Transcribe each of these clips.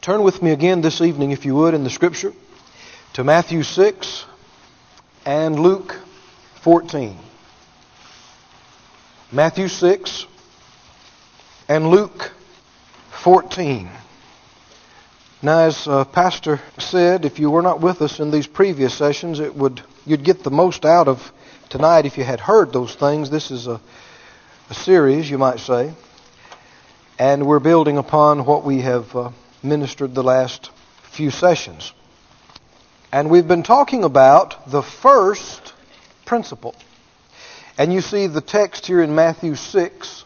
Turn with me again this evening, if you would, in the Scripture to Matthew 6 and Luke 14. Matthew 6 and Luke 14. Now, as uh, Pastor said, if you were not with us in these previous sessions, it would you'd get the most out of tonight if you had heard those things. This is a, a series, you might say, and we're building upon what we have uh, ministered the last few sessions. And we've been talking about the first principle. And you see the text here in Matthew 6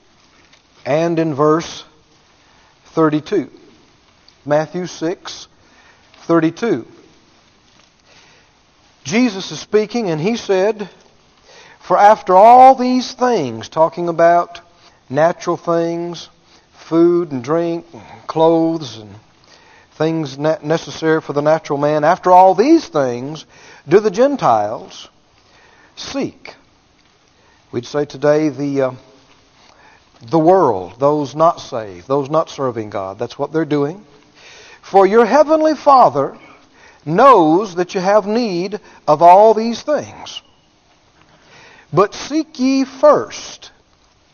and in verse 32. Matthew 6, 32. Jesus is speaking, and he said, For after all these things, talking about natural things, food and drink, and clothes, and things necessary for the natural man, after all these things, do the Gentiles seek. We'd say today the, uh, the world, those not saved, those not serving God. That's what they're doing. For your heavenly Father knows that you have need of all these things. But seek ye first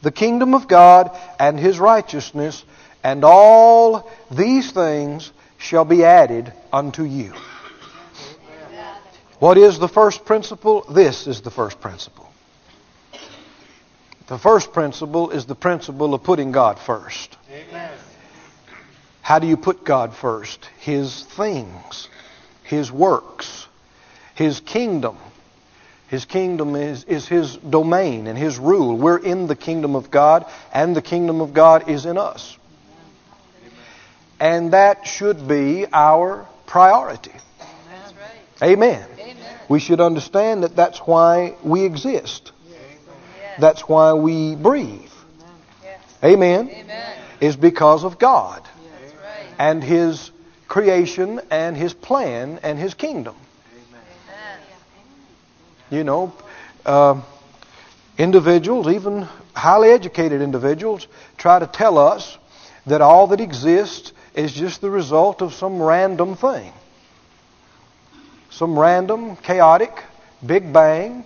the kingdom of God and his righteousness, and all these things shall be added unto you. What is the first principle? This is the first principle. The first principle is the principle of putting God first. Amen. How do you put God first? His things, His works, His kingdom. His kingdom is, is His domain and His rule. We're in the kingdom of God, and the kingdom of God is in us. And that should be our priority. Amen. Amen. We should understand that that's why we exist. That's why we breathe. Amen. Amen. Is because of God and His creation and His plan and His kingdom. You know, uh, individuals, even highly educated individuals, try to tell us that all that exists is just the result of some random thing. Some random, chaotic, big bang,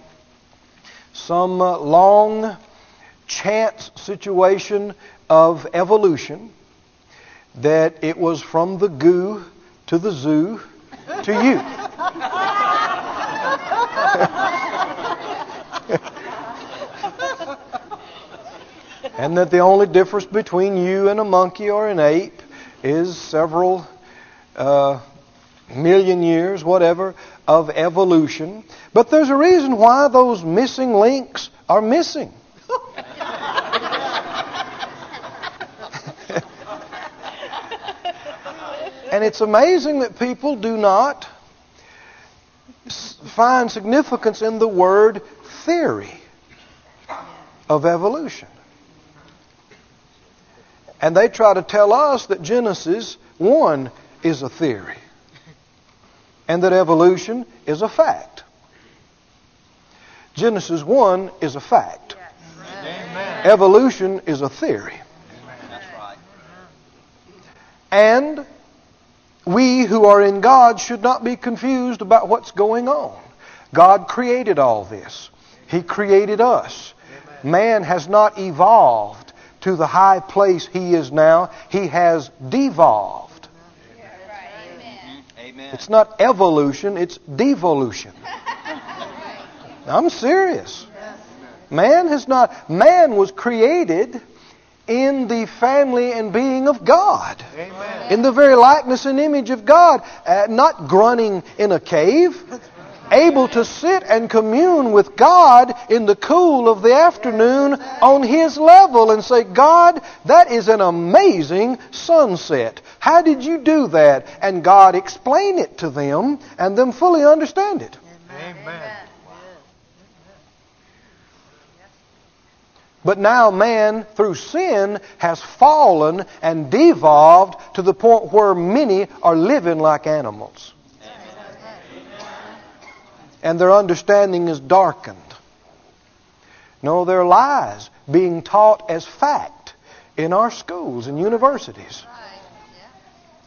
some uh, long chance situation of evolution, that it was from the goo to the zoo to you. and that the only difference between you and a monkey or an ape is several uh, million years, whatever, of evolution. But there's a reason why those missing links are missing. and it's amazing that people do not find significance in the word theory of evolution. And they try to tell us that Genesis 1 is a theory and that evolution is a fact. Genesis 1 is a fact. Amen. Evolution is a theory. And we who are in God should not be confused about what's going on. God created all this. He created us. Man has not evolved to the high place he is now. He has devolved. Amen. It's not evolution, it's devolution. I'm serious. Man has not, man was created in the family and being of God. Amen. In the very likeness and image of God. Uh, not grunting in a cave able to sit and commune with God in the cool of the afternoon on His level and say, God, that is an amazing sunset. How did you do that? And God explain it to them and them fully understand it. Amen. But now man, through sin, has fallen and devolved to the point where many are living like animals and their understanding is darkened. No, there are lies being taught as fact in our schools and universities.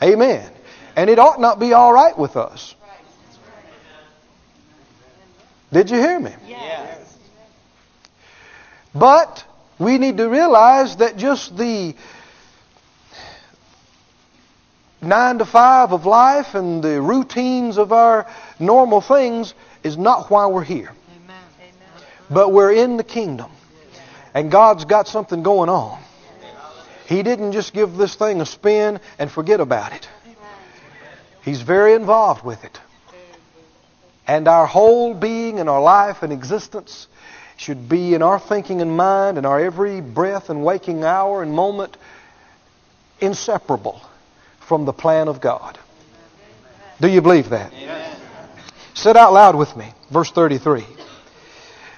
Amen. And it ought not be all right with us. Did you hear me? Yes. But we need to realize that just the nine to five of life and the routines of our normal things is not why we're here. Amen. But we're in the kingdom. And God's got something going on. He didn't just give this thing a spin and forget about it. He's very involved with it. And our whole being and our life and existence should be in our thinking and mind and our every breath and waking hour and moment inseparable from the plan of God. Do you believe that? Amen. Say out loud with me. Verse 33.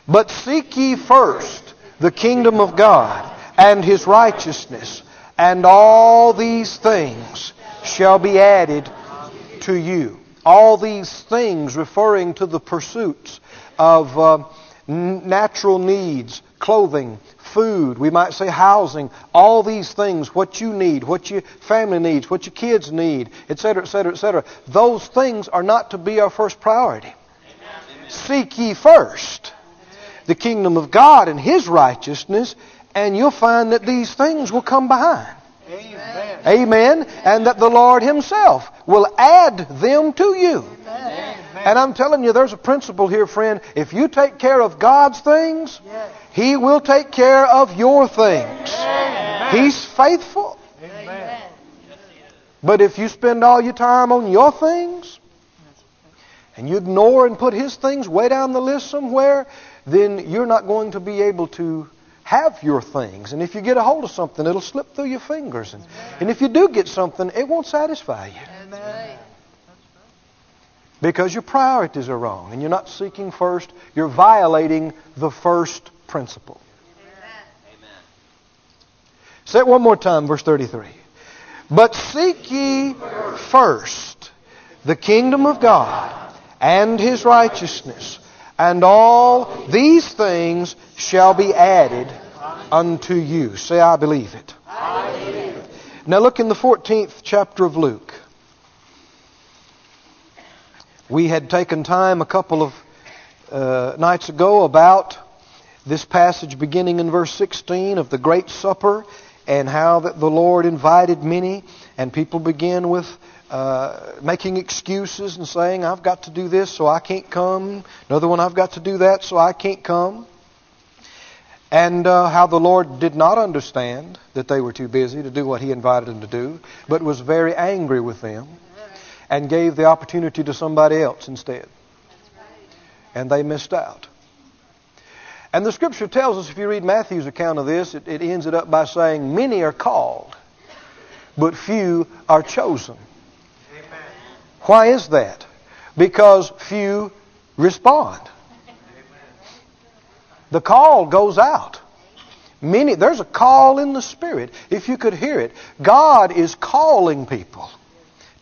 But seek ye first the kingdom of God and his righteousness, and all these things shall be added to you. All these things referring to the pursuits of uh, natural needs, clothing, food, we might say housing, all these things, what you need, what your family needs, what your kids need, etc., etc., etc. Those things are not to be our first priority. Amen. Seek ye first the kingdom of God and His righteousness, and you'll find that these things will come behind. Amen. Amen. And that the Lord Himself will add them to you. Amen. And I'm telling you, there's a principle here, friend. If you take care of God's things, Yes. He will take care of your things. Amen. He's faithful. Amen. But if you spend all your time on your things, and you ignore and put His things way down the list somewhere, then you're not going to be able to have your things. And if you get a hold of something, it'll slip through your fingers. And, and if you do get something, it won't satisfy you. Amen. Because your priorities are wrong and you're not seeking first. You're violating the first principle. Say it one more time, verse 33. But seek ye first the kingdom of God and his righteousness, and all these things shall be added unto you. Say, I believe it. Now look in the 14th chapter of Luke. We had taken time a couple of uh, nights ago about this passage beginning in verse 16 of the Great Supper and how that the Lord invited many and people begin with uh, making excuses and saying, I've got to do this so I can't come. Another one, I've got to do that so I can't come. And uh, how the Lord did not understand that they were too busy to do what He invited them to do, but was very angry with them and gave the opportunity to somebody else instead. And they missed out. And the scripture tells us, if you read Matthew's account of this, it, it ends it up by saying, Many are called, but few are chosen. Why is that? Because few respond. The call goes out. Many, there's a call in the Spirit. If you could hear it, God is calling people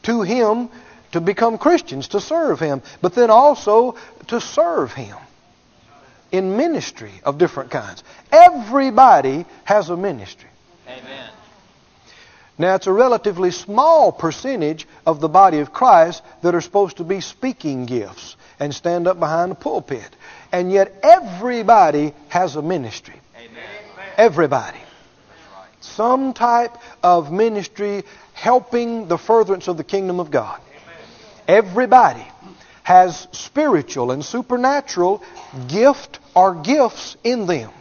to Him to become Christians, to serve Him, but then also to serve Him in ministry of different kinds. Everybody has a ministry. Amen. Now, it's a relatively small percentage of the body of Christ that are supposed to be speaking gifts and stand up behind the pulpit. And yet, everybody has a ministry. Amen. Everybody. Some type of ministry helping the furtherance of the kingdom of God. Everybody has spiritual and supernatural gift or gifts in them.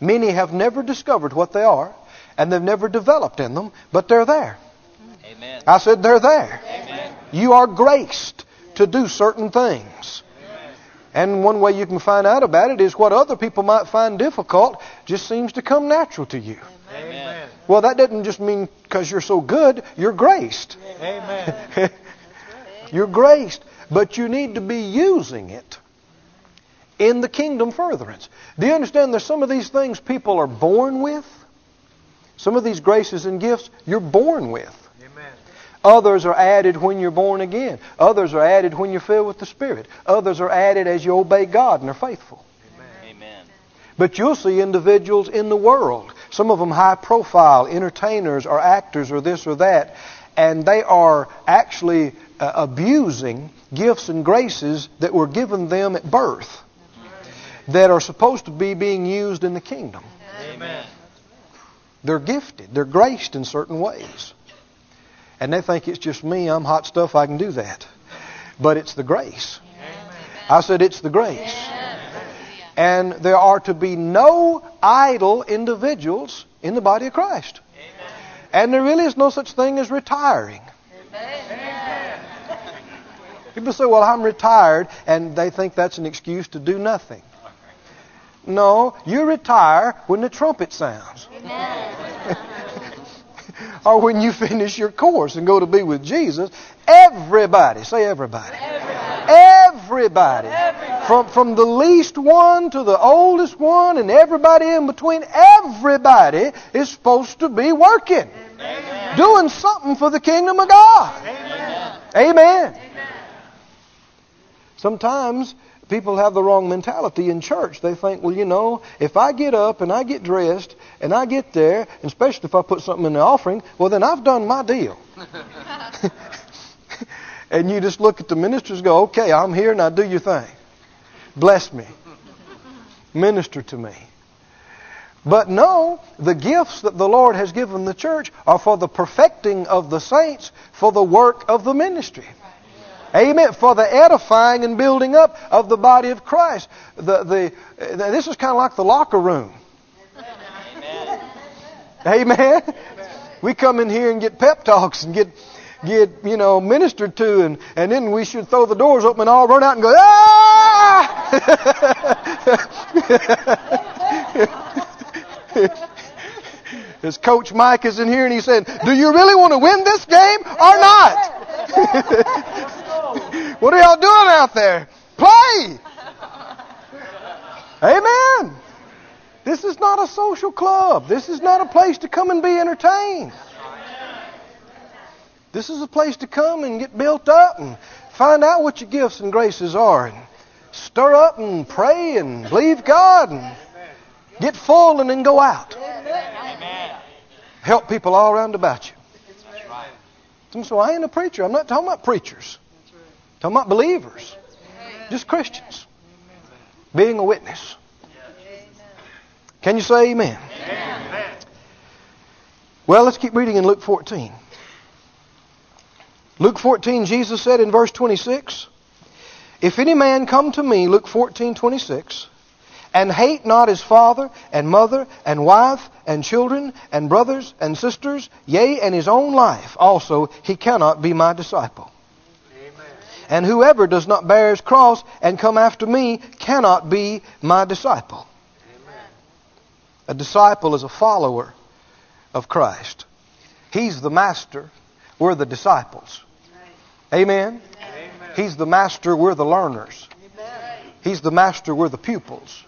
Many have never discovered what they are, and they've never developed in them, but they're there. Amen. I said they're there. Amen. You are graced to do certain things. And one way you can find out about it is what other people might find difficult just seems to come natural to you. Amen. Well, that doesn't just mean because you're so good, you're graced. Amen. you're graced, but you need to be using it in the kingdom furtherance. Do you understand there's some of these things people are born with? Some of these graces and gifts you're born with. Others are added when you're born again. Others are added when you're filled with the Spirit. Others are added as you obey God and are faithful. Amen. But you'll see individuals in the world, some of them high profile, entertainers or actors or this or that, and they are actually uh, abusing gifts and graces that were given them at birth that are supposed to be being used in the kingdom. Amen. They're gifted, they're graced in certain ways. And they think it's just me, I'm hot stuff, I can do that. But it's the grace. I said it's the grace. And there are to be no idle individuals in the body of Christ. And there really is no such thing as retiring. People say, well, I'm retired, and they think that's an excuse to do nothing. No, you retire when the trumpet sounds. or when you finish your course and go to be with Jesus. Everybody, say everybody. Everybody. everybody. From, from the least one to the oldest one and everybody in between, everybody is supposed to be working. Amen. Doing something for the kingdom of God. Amen. Amen. Amen. Sometimes people have the wrong mentality in church. They think, well, you know, if I get up and I get dressed and I get there, and especially if I put something in the offering, well, then I've done my deal. and you just look at the ministers and go, okay, I'm here, now do your thing. Bless me. Minister to me. But no, the gifts that the Lord has given the church are for the perfecting of the saints, for the work of the ministry. Amen. For the edifying and building up of the body of Christ. The, the, this is kind of like the locker room. Amen. Amen. We come in here and get pep talks and get, get you know, ministered to, and, and then we should throw the doors open and all run out and go, ah! As Coach Mike is in here and he said, Do you really want to win this game or not? What are y'all doing out there? Play! Amen. This is not a social club. This is not a place to come and be entertained. This is a place to come and get built up and find out what your gifts and graces are and stir up and pray and believe God and get full and then go out. Help people all around about you. So I ain't a preacher. I'm not talking about preachers. Talking about believers. Just Christians. Being a witness. Can you say amen? amen? Well, let's keep reading in Luke 14. Luke 14, Jesus said in verse 26, If any man come to me, Luke 14, 26, and hate not his father and mother and wife and children and brothers and sisters, yea, and his own life also, he cannot be my disciple. And whoever does not bear his cross and come after me cannot be my disciple. Amen. A disciple is a follower of Christ. He's the master. We're the disciples. Amen? Amen. He's the master. We're the learners. Amen. He's the master. We're the pupils.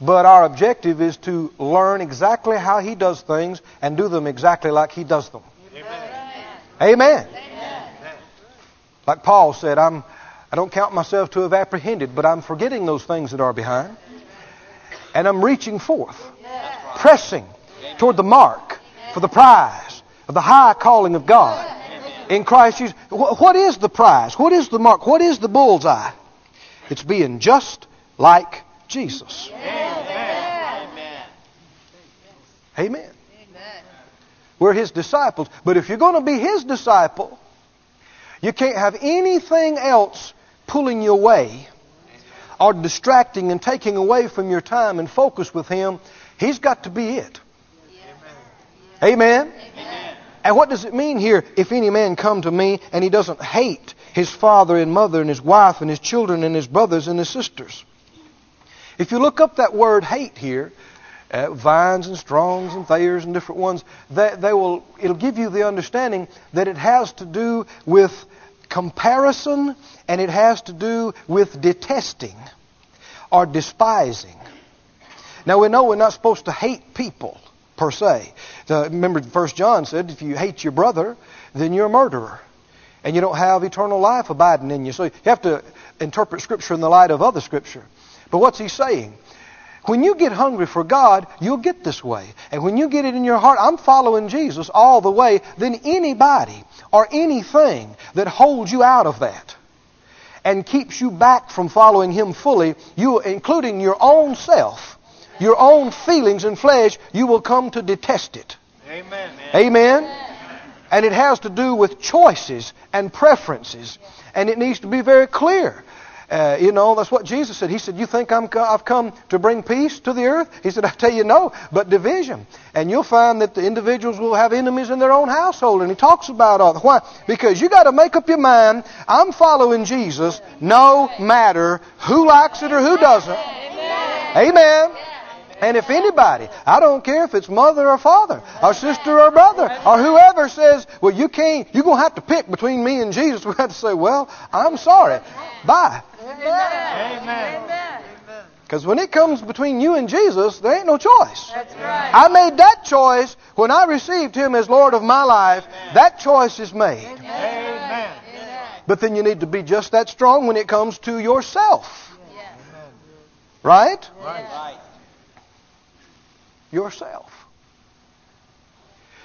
But our objective is to learn exactly how He does things and do them exactly like He does them. Amen. Amen. Like Paul said, I'm, I don't count myself to have apprehended, but I'm forgetting those things that are behind. And I'm reaching forth, pressing toward the mark for the prize of the high calling of God in Christ Jesus. What is the prize? What is the mark? What is the bullseye? It's being just like Jesus. Amen. Amen. We're His disciples. But if you're going to be His disciple, you can't have anything else pulling you away or distracting and taking away from your time and focus with Him. He's got to be it. Amen? Amen? And what does it mean here? If any man come to me and he doesn't hate his father and mother and his wife and his children and his brothers and his sisters. If you look up that word hate here, uh, Vines and Strongs and Thayers and different ones, they, they will, it'll give you the understanding that it has to do with comparison and it has to do with detesting or despising. Now we know we're not supposed to hate people per se. The, remember, First John said, if you hate your brother, then you're a murderer, and you don't have eternal life abiding in you. So you have to interpret Scripture in the light of other Scripture. But what's he saying? When you get hungry for God, you'll get this way. And when you get it in your heart, I'm following Jesus all the way, then anybody or anything that holds you out of that and keeps you back from following Him fully, you, including your own self, your own feelings and flesh, you will come to detest it. Amen. Amen? And it has to do with choices and preferences. And it needs to be very clear. Uh, you know, that's what Jesus said. He said, You think I'm, I've come to bring peace to the earth? He said, I tell you no, but division. And you'll find that the individuals will have enemies in their own household. And he talks about all that. Why? Because you got to make up your mind, I'm following Jesus no matter who likes it or who doesn't. Amen. Amen. And if anybody, I don't care if it's mother or father, or sister or brother, or whoever says, well, you can't, you're going to have to pick between me and Jesus, we have to say, well, I'm sorry. Bye. Amen. Because when it comes between you and Jesus, there ain't no choice. That's right. I made that choice when I received Him as Lord of my life. That choice is made. Amen. But then you need to be just that strong when it comes to yourself. Yes. Right? Right. Yourself.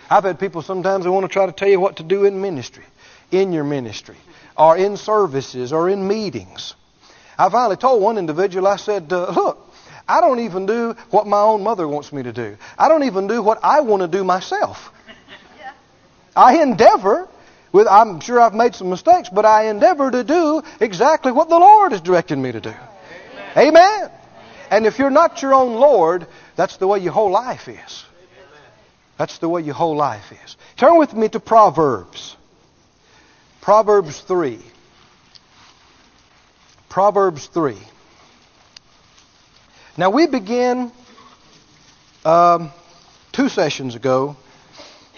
I've had people sometimes they want to try to tell you what to do in ministry, in your ministry, or in services, or in meetings. I finally told one individual, I said, uh, Look, I don't even do what my own mother wants me to do. I don't even do what I want to do myself. I endeavor, with I'm sure I've made some mistakes, but I endeavor to do exactly what the Lord is directing me to do. Amen. And if you're not your own Lord, that's the way your whole life is. That's the way your whole life is. Turn with me to Proverbs. Proverbs 3. Proverbs 3. Now, we began um, two sessions ago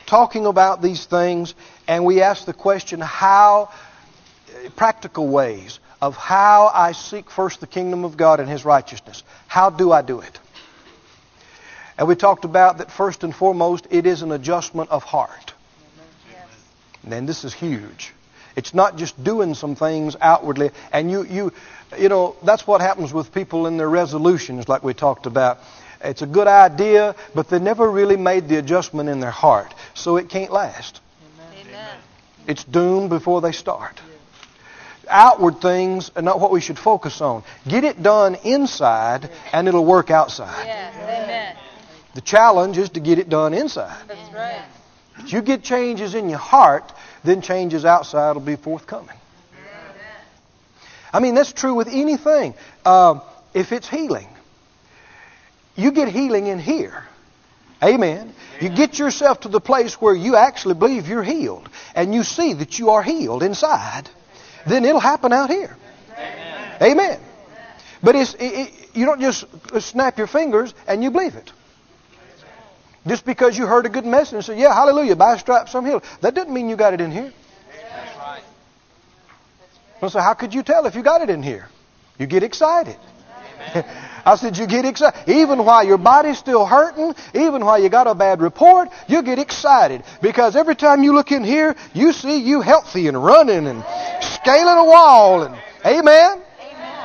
talking about these things, and we asked the question how, practical ways of how I seek first the kingdom of God and His righteousness. How do I do it? And we talked about that first and foremost, it is an adjustment of heart. And this is huge. It's not just doing some things outwardly. And you, you, you know, that's what happens with people in their resolutions, like we talked about. It's a good idea, but they never really made the adjustment in their heart. So it can't last. Amen. It's doomed before they start. Outward things are not what we should focus on. Get it done inside, and it'll work outside. Yes. Amen. The challenge is to get it done inside. That's right. If you get changes in your heart, then changes outside will be forthcoming. I mean, that's true with anything. Uh, if it's healing, you get healing in here. Amen. You get yourself to the place where you actually believe you're healed and you see that you are healed inside, then it'll happen out here. Amen. But it's, it, it, you don't just snap your fingers and you believe it. Just because you heard a good message and said, yeah, hallelujah, by stripes I'm healed. That doesn't mean you got it in here. That's right. Well, so how could you tell if you got it in here? You get excited. I said, you get excited. Even while your body's still hurting, even while you got a bad report, you get excited. Because every time you look in here, you see you healthy and running and scaling a wall. And Amen?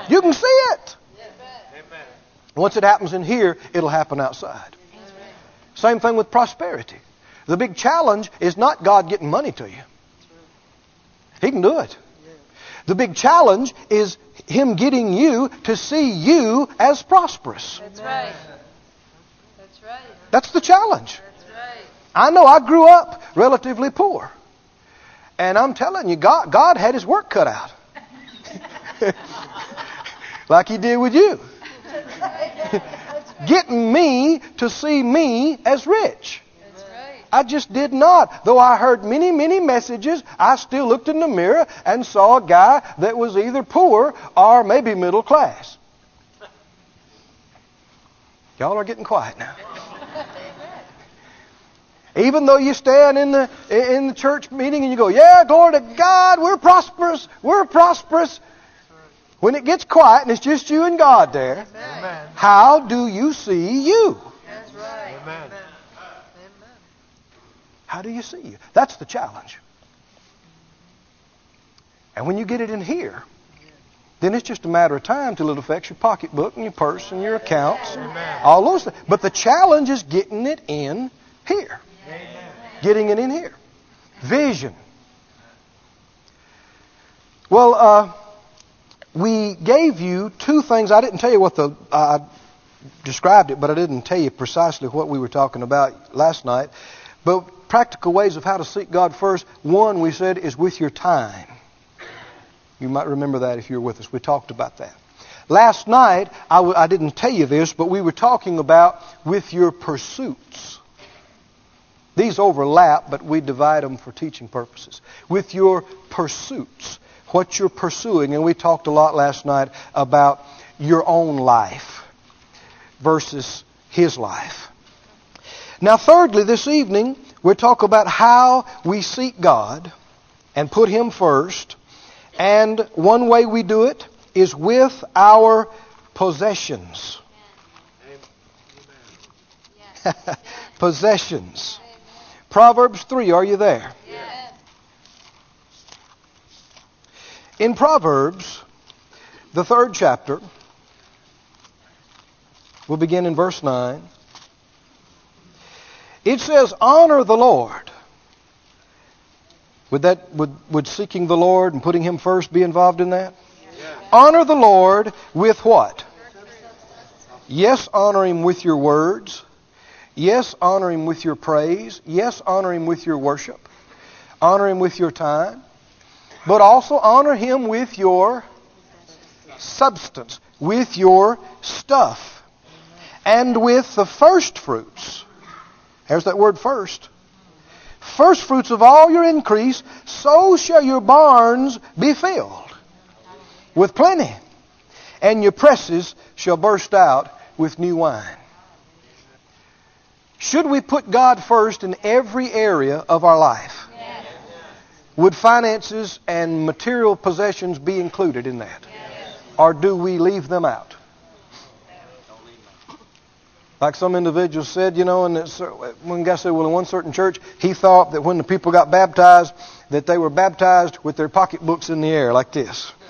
You can see it. Once it happens in here, it'll happen outside. Same thing with prosperity. The big challenge is not God getting money to you. He can do it. The big challenge is Him getting you to see you as prosperous. That's right. That's right. That's the challenge. That's right. I know I grew up relatively poor. And I'm telling you, God, God had His work cut out. like He did with you. Getting me to see me as rich. I just did not. Though I heard many, many messages, I still looked in the mirror and saw a guy that was either poor or maybe middle class. Y'all are getting quiet now. Even though you stand in the in the church meeting and you go, "Yeah, glory to God, we're prosperous, we're prosperous." When it gets quiet and it's just you and God there, Amen. how do you see you? That's right. Amen. How do you see you? That's the challenge. And when you get it in here, then it's just a matter of time till it affects your pocketbook and your purse and your accounts and all those things. But the challenge is getting it in here. Getting it in here. Vision. Well, uh, we gave you two things. I didn't tell you what the I described it, but I didn't tell you precisely what we were talking about last night. But practical ways of how to seek God first. One we said is with your time. You might remember that if you were with us. We talked about that. Last night, I w- I didn't tell you this, but we were talking about with your pursuits. These overlap, but we divide them for teaching purposes. With your pursuits, what you're pursuing, and we talked a lot last night about your own life versus his life. Now, thirdly, this evening, we'll talk about how we seek God and put him first and one way we do it is with our possessions. possessions. Proverbs 3, are you there? Yes. In Proverbs, the third chapter, we'll begin in verse 9. It says, Honor the Lord. Would that would, would seeking the Lord and putting him first be involved in that? Honor the Lord with what? Yes, honor him with your words. Yes, honor him with your praise. Yes, honor him with your worship. Honor him with your time. But also honor him with your substance, with your stuff, and with the first fruits. There's that word first first fruits of all your increase, so shall your barns be filled with plenty, and your presses shall burst out with new wine. Should we put God first in every area of our life? Yes. Would finances and material possessions be included in that? Or do we leave them out? Like some individuals said, you know, and it's, uh, one guy said, well, in one certain church, he thought that when the people got baptized, that they were baptized with their pocketbooks in the air like this.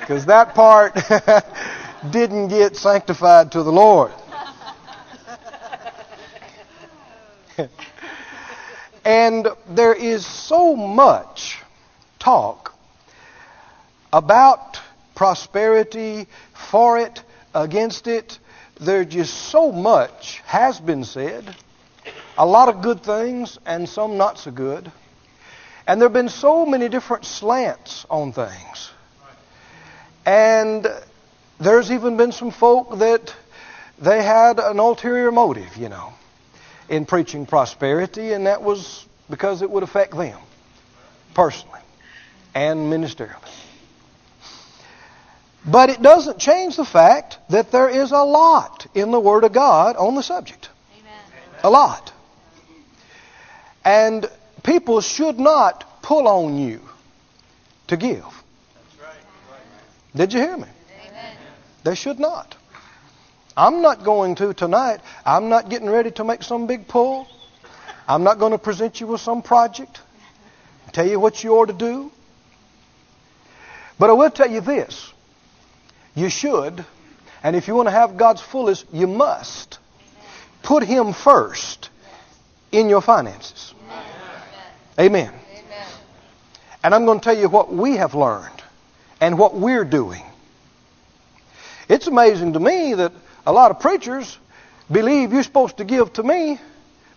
Because that part didn't get sanctified to the Lord. And there is so much talk about prosperity, for it, against it. There's just so much has been said. A lot of good things and some not so good. And there have been so many different slants on things. And there's even been some folk that they had an ulterior motive, you know, in preaching prosperity, and that was because it would affect them personally and ministerially. But it doesn't change the fact that there is a lot in the Word of God on the subject. Amen. A lot. And people should not pull on you to give. Did you hear me? Amen. They should not. I'm not going to tonight. I'm not getting ready to make some big pull. I'm not going to present you with some project, tell you what you ought to do. But I will tell you this. You should, and if you want to have God's fullest, you must put Him first in your finances. Amen. Amen. And I'm going to tell you what we have learned and what we're doing. It's amazing to me that a lot of preachers believe you're supposed to give to me,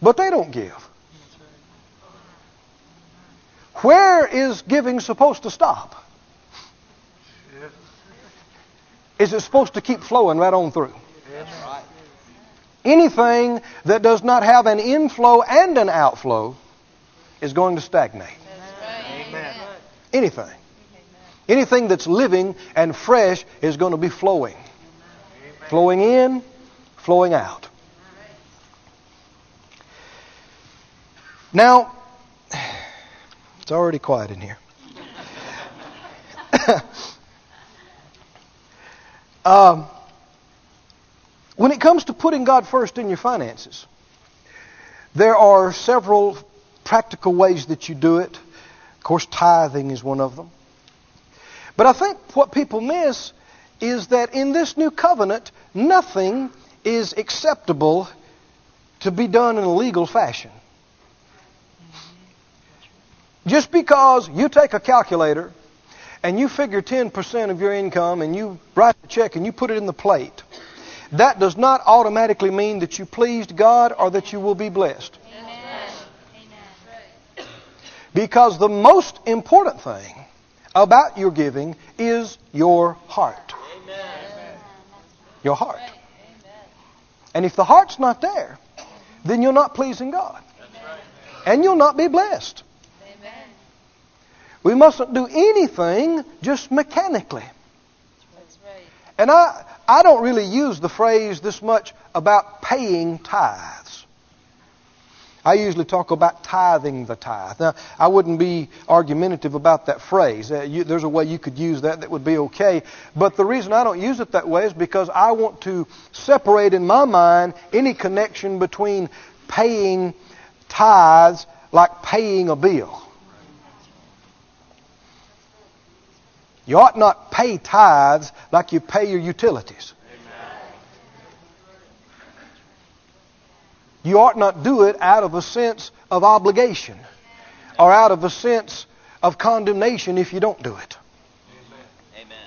but they don't give. Where is giving supposed to stop? Is it supposed to keep flowing right on through? Anything that does not have an inflow and an outflow is going to stagnate. That's right. Amen. Anything. Anything that's living and fresh is going to be flowing. Flowing in, flowing out. Now, it's already quiet in here. um, when it comes to putting God first in your finances, there are several practical ways that you do it. Of course, tithing is one of them. But I think what people miss is that in this new covenant, nothing is acceptable to be done in a legal fashion. Just because you take a calculator and you figure 10% of your income and you write the check and you put it in the plate, that does not automatically mean that you pleased God or that you will be blessed. Amen. Because the most important thing about your giving is your heart. Your heart. And if the heart's not there, then you're not pleasing God. And you'll not be blessed. We mustn't do anything just mechanically. And I, I don't really use the phrase this much about paying tithes. I usually talk about tithing the tithe. Now, I wouldn't be argumentative about that phrase. Uh, there's a way you could use that that would be okay. But the reason I don't use it that way is because I want to separate in my mind any connection between paying tithes like paying a bill. You ought not pay tithes like you pay your utilities. You ought not do it out of a sense of obligation or out of a sense of condemnation if you don't do it. Amen.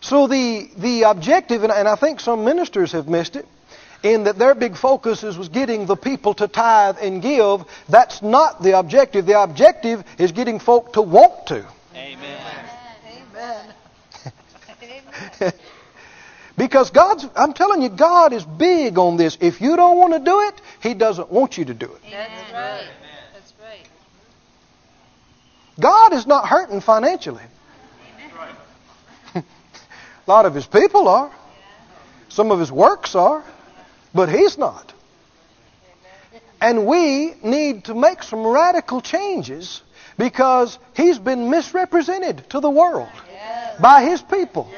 So the, the objective, and, and I think some ministers have missed it, in that their big focus is was getting the people to tithe and give. That's not the objective. The objective is getting folk to want to. Amen. Amen. Because God's, I'm telling you, God is big on this. If you don't want to do it, He doesn't want you to do it. That's right. That's right. God is not hurting financially. A lot of His people are. Some of His works are. But He's not. And we need to make some radical changes because He's been misrepresented to the world by His people.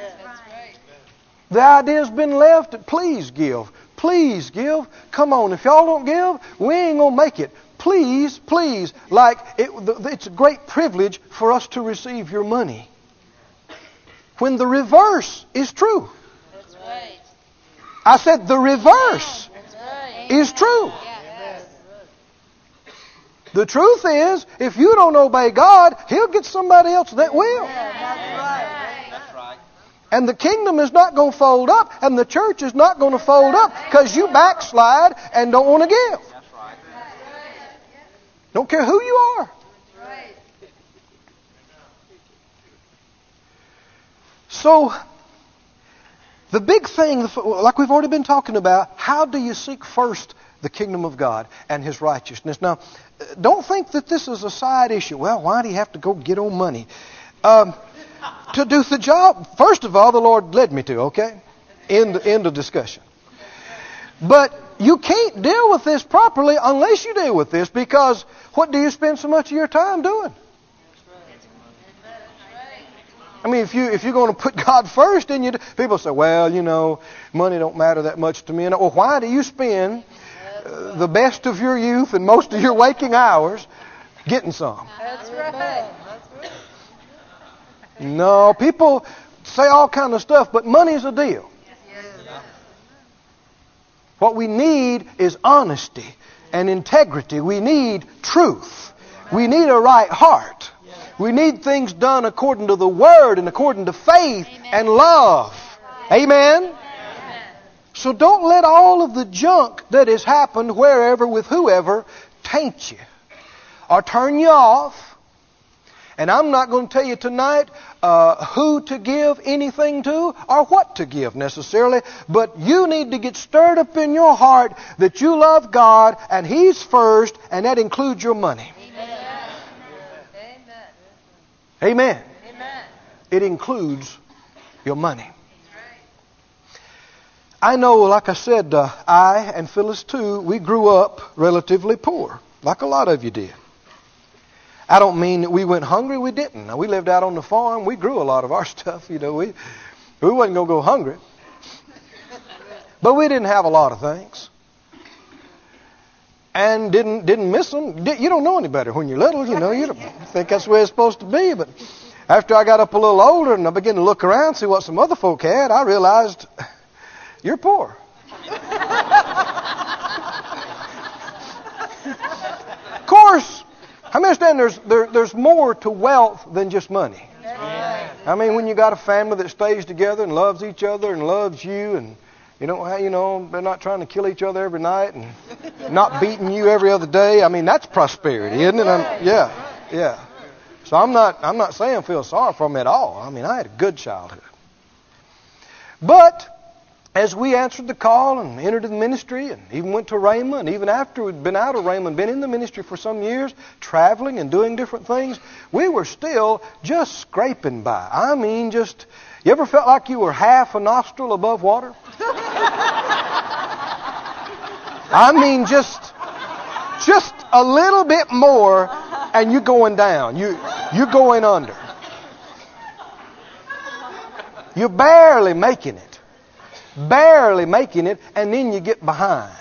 The idea's been left please give. Please give. Come on, if y'all don't give, we ain't going to make it. Please, please. Like, it, it's a great privilege for us to receive your money. When the reverse is true. That's right. I said the reverse right. is true. Yes. The truth is, if you don't obey God, He'll get somebody else that will. That's right. And the kingdom is not going to fold up, and the church is not going to fold up because you backslide and don't want to give. Don't care who you are. So, the big thing, like we've already been talking about, how do you seek first the kingdom of God and His righteousness? Now, don't think that this is a side issue. Well, why do you have to go get on money? Um, to do the job, first of all, the Lord led me to, okay? End, the end of discussion. But you can't deal with this properly unless you deal with this because what do you spend so much of your time doing? I mean, if you if you're going to put God first, then you people say, well, you know, money don't matter that much to me. And well, why do you spend uh, the best of your youth and most of your waking hours getting some? That's right. No, people say all kind of stuff, but money's a deal. What we need is honesty and integrity. We need truth. We need a right heart. We need things done according to the Word and according to faith and love. Amen? So don't let all of the junk that has happened wherever with whoever taint you or turn you off. And I'm not going to tell you tonight uh, who to give anything to or what to give necessarily, but you need to get stirred up in your heart that you love God and He's first, and that includes your money. Amen. Amen. Amen. It includes your money. I know, like I said, uh, I and Phyllis too, we grew up relatively poor, like a lot of you did. I don't mean that we went hungry. We didn't. Now, we lived out on the farm. We grew a lot of our stuff. You know, we we wasn't gonna go hungry, but we didn't have a lot of things. and didn't didn't miss them. You don't know any better when you're little. You know, you don't think that's the way it's supposed to be. But after I got up a little older and I began to look around, see what some other folk had, I realized you're poor. of course, I understand there's there, there's more to wealth than just money. I mean, when you got a family that stays together and loves each other and loves you, and you don't, you know, they're not trying to kill each other every night and not beating you every other day. I mean, that's prosperity, isn't it? I'm, yeah, yeah. So I'm not, I'm not saying feel sorry for them at all. I mean, I had a good childhood. But as we answered the call and entered the ministry and even went to Rhema, and even after we'd been out of Rhema and been in the ministry for some years, traveling and doing different things, we were still just scraping by. I mean, just, you ever felt like you were half a nostril above water? I mean, just, just a little bit more, and you're going down. You, you're going under. You're barely making it barely making it, and then you get behind.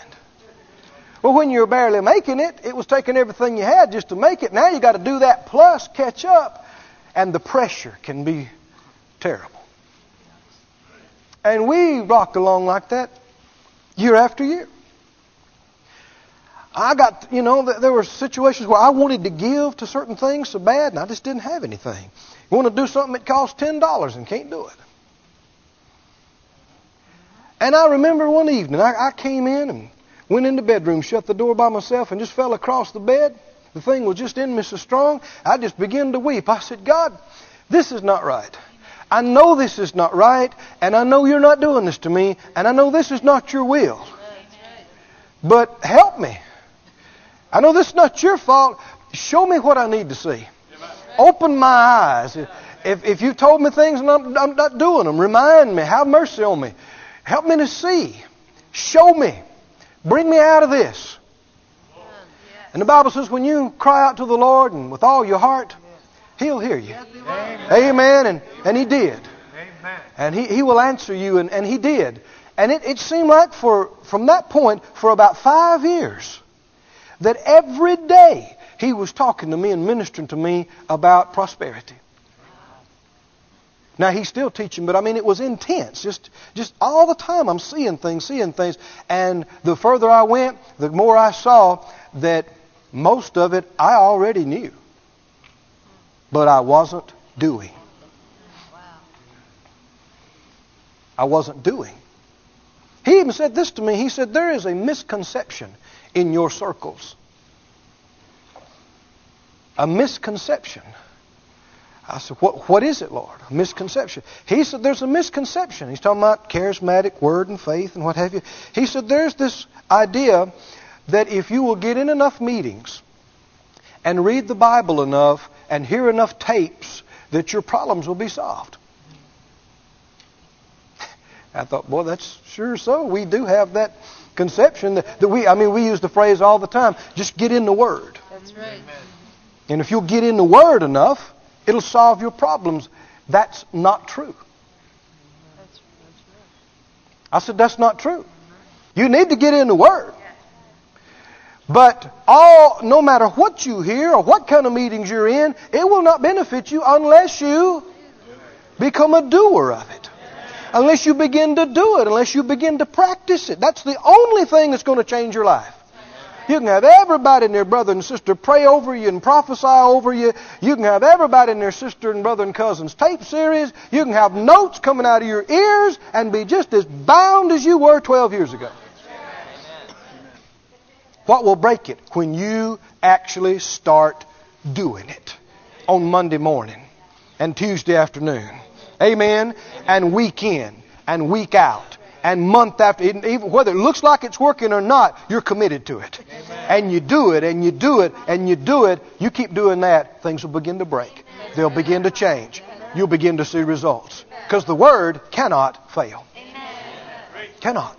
Well, when you're barely making it, it was taking everything you had just to make it. Now you got to do that plus catch up, and the pressure can be terrible. And we rocked along like that year after year. I got, you know, there were situations where I wanted to give to certain things so bad, and I just didn't have anything. You want to do something that costs ten dollars and can't do it. And I remember one evening, I, I came in and went in the bedroom, shut the door by myself, and just fell across the bed. The thing was just in me so strong, I just began to weep. I said, God, this is not right. I know this is not right, and I know you're not doing this to me, and I know this is not your will. But help me. I know this is not your fault. Show me what I need to see. Open my eyes. If, if you told me things and I'm, I'm not doing them, remind me. Have mercy on me. Help me to see. Show me. Bring me out of this. And the Bible says when you cry out to the Lord and with all your heart, He'll hear you. Amen. Amen. And, and He did. And he, he will answer you, and, and He did. And it, it seemed like for, from that point, for about five years, that every day He was talking to me and ministering to me about prosperity. Now he's still teaching, but I mean it was intense. Just just all the time I'm seeing things, seeing things. And the further I went, the more I saw that most of it I already knew. But I wasn't doing. I wasn't doing. He even said this to me. He said, There is a misconception in your circles. A misconception I said, what, what is it, Lord? A misconception. He said, there's a misconception. He's talking about charismatic word and faith and what have you. He said, there's this idea that if you will get in enough meetings and read the Bible enough and hear enough tapes, that your problems will be solved. I thought, boy, that's sure so. We do have that conception that, that we, I mean, we use the phrase all the time, just get in the Word. That's right. And if you'll get in the Word enough, It'll solve your problems. That's not true. I said, that's not true. You need to get in the Word. But all, no matter what you hear or what kind of meetings you're in, it will not benefit you unless you become a doer of it. Unless you begin to do it, unless you begin to practice it. That's the only thing that's going to change your life. You can have everybody and their brother and sister pray over you and prophesy over you. You can have everybody and their sister and brother and cousins tape series. You can have notes coming out of your ears and be just as bound as you were 12 years ago. What will break it? When you actually start doing it on Monday morning and Tuesday afternoon. Amen. And week in and week out and month after, even whether it looks like it's working or not, you're committed to it. Amen. And you do it, and you do it, and you do it. You keep doing that, things will begin to break. They'll begin to change. You'll begin to see results. Because the Word cannot fail. Cannot.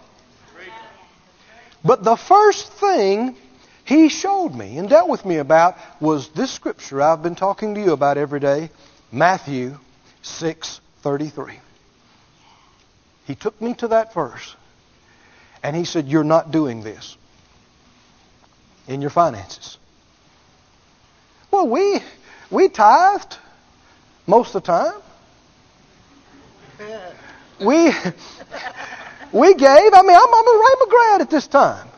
But the first thing he showed me and dealt with me about was this scripture I've been talking to you about every day, Matthew 6:33. He took me to that verse and he said, You're not doing this. in your finances? Well, we we tithed most of the time. We we gave. I mean, I'm, I'm a Rhema grad at this time.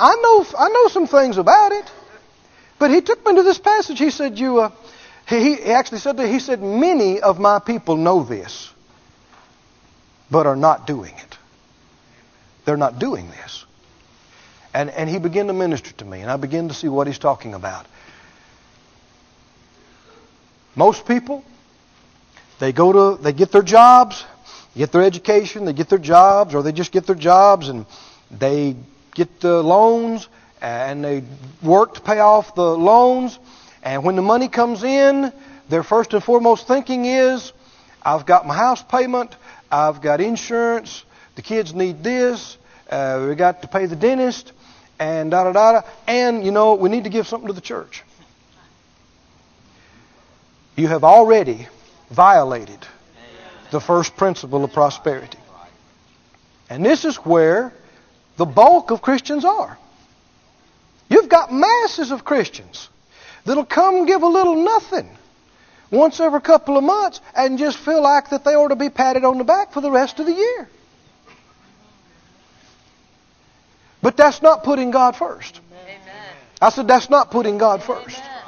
I know I know some things about it, but he took me to this passage. He said, "You." Uh, he, he actually said that he said, "Many of my people know this, but are not doing it. They're not doing this." And and he began to minister to me, and I began to see what he's talking about. Most people, they go to, they get their jobs, get their education, they get their jobs, or they just get their jobs and they get the loans and they work to pay off the loans. And when the money comes in, their first and foremost thinking is, I've got my house payment, I've got insurance, the kids need this, uh, we got to pay the dentist, and da da da da, and you know we need to give something to the church. You have already violated the first principle of prosperity. And this is where the bulk of Christians are. You've got masses of Christians that'll come give a little nothing once every couple of months and just feel like that they ought to be patted on the back for the rest of the year. But that's not putting God first. Amen. I said that's not putting God first. Amen.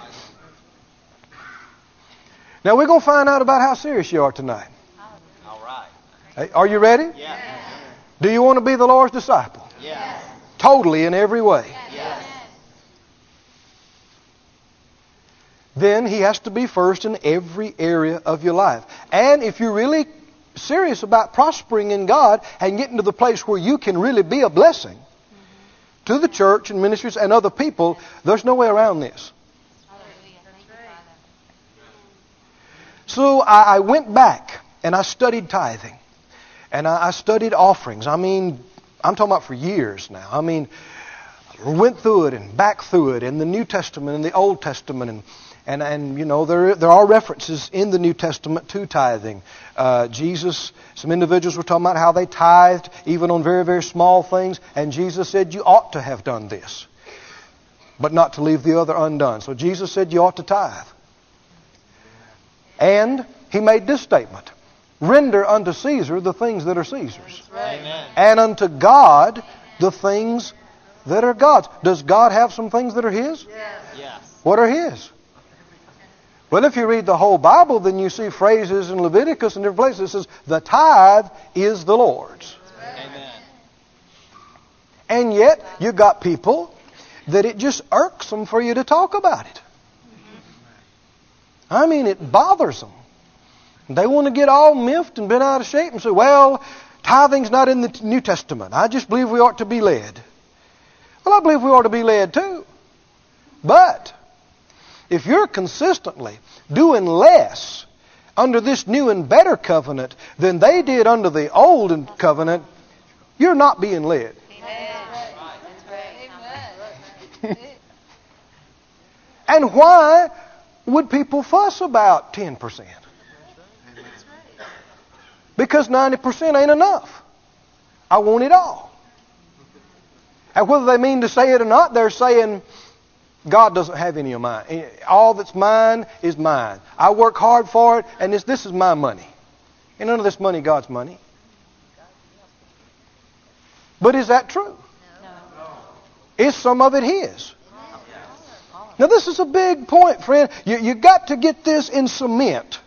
Now we're going to find out about how serious you are tonight. All right. Hey, Are you ready? Yeah. Do you want to be the Lord's disciple? Yeah. Totally in every way. Then he has to be first in every area of your life. And if you're really serious about prospering in God and getting to the place where you can really be a blessing to the church and ministries and other people, there's no way around this. So I, went back and I studied tithing. And I, I studied offerings. I mean, I'm talking about for years now. I mean, went through it and back through it in the New Testament and the Old Testament and and, and you know there there are references in the New Testament to tithing. Uh, Jesus, some individuals were talking about how they tithed even on very very small things, and Jesus said you ought to have done this, but not to leave the other undone. So Jesus said you ought to tithe, and he made this statement: Render unto Caesar the things that are Caesar's, Amen. and unto God the things that are God's. Does God have some things that are His? Yes. What are His? Well, if you read the whole Bible, then you see phrases in Leviticus and different places that says, the tithe is the Lord's. Amen. And yet, you've got people that it just irks them for you to talk about it. I mean, it bothers them. They want to get all miffed and bent out of shape and say, well, tithing's not in the New Testament. I just believe we ought to be led. Well, I believe we ought to be led too. But if you're consistently doing less under this new and better covenant than they did under the old covenant, you're not being led. Amen. And why would people fuss about 10%? Because 90% ain't enough. I want it all. And whether they mean to say it or not, they're saying, God doesn't have any of mine. Eh, all that's mine is mine. I work hard for it, and this, this is my money. And none of this money God's money. But is that true? No. Is some of it His? Now, this is a big point, friend. You, you got to get this in cement.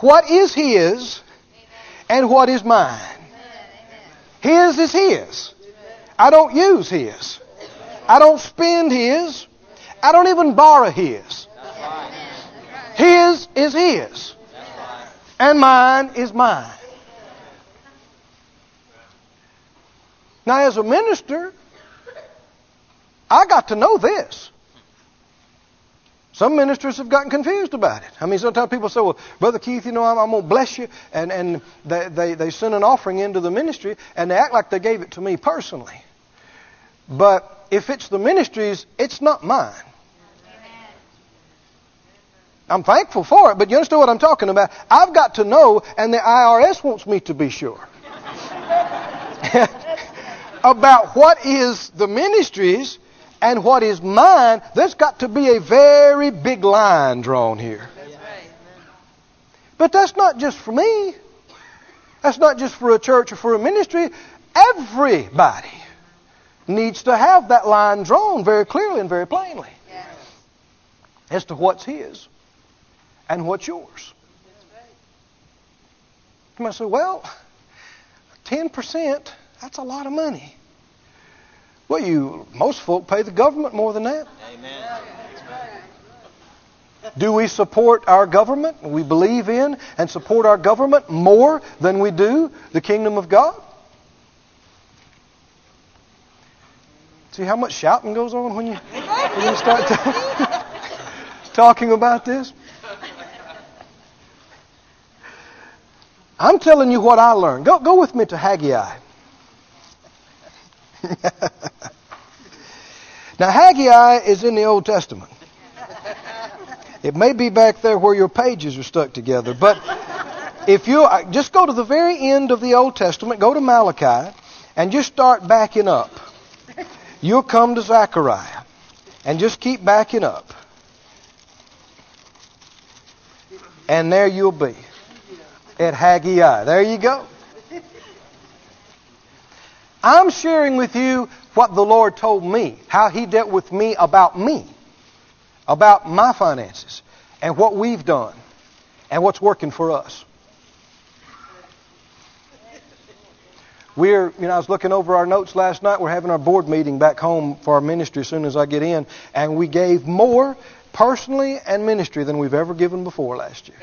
What is His and what is mine? His is His. I don't use His. I don't spend His. I don't even borrow His. His is His. And mine is mine. Now, as a minister, I got to know this. Some ministers have gotten confused about it. I mean, sometimes people say, well, Brother Keith, you know, I'm, I'm going to bless you. And, and they, they, they send an offering into the ministry, and they act like they gave it to me personally. But if it's the ministry's, it's not mine. I'm thankful for it, but you understand what I'm talking about? I've got to know, and the IRS wants me to be sure about what is the ministry's And what is mine, there's got to be a very big line drawn here. That's right. But that's not just for me. That's not just for a church or for a ministry. Everybody needs to have that line drawn very clearly and very plainly Yes. as to what's his and what's yours. You might say, well, 10%, that's a lot of money. Well, you most folk pay the government more than that. Amen. Do we support our government? We believe in and support our government more than we do the kingdom of God? See how much shouting goes on when you, when you start ta- talking about this? I'm telling you what I learned. Go, go with me to Haggai. now, Haggai is in the Old Testament. It may be back there where your pages are stuck together, but if you uh, just go to the very end of the Old Testament, go to Malachi, and just start backing up, you'll come to Zechariah, and just keep backing up, and there you'll be at Haggai. There you go. I'm sharing with you what the Lord told me, how He dealt with me about me about my finances and what we've done and what's working for us. We're, you know, I was looking over our notes last night. We're having our board meeting back home for our ministry as soon as I get in, and we gave more personally and ministry than we've ever given before last year.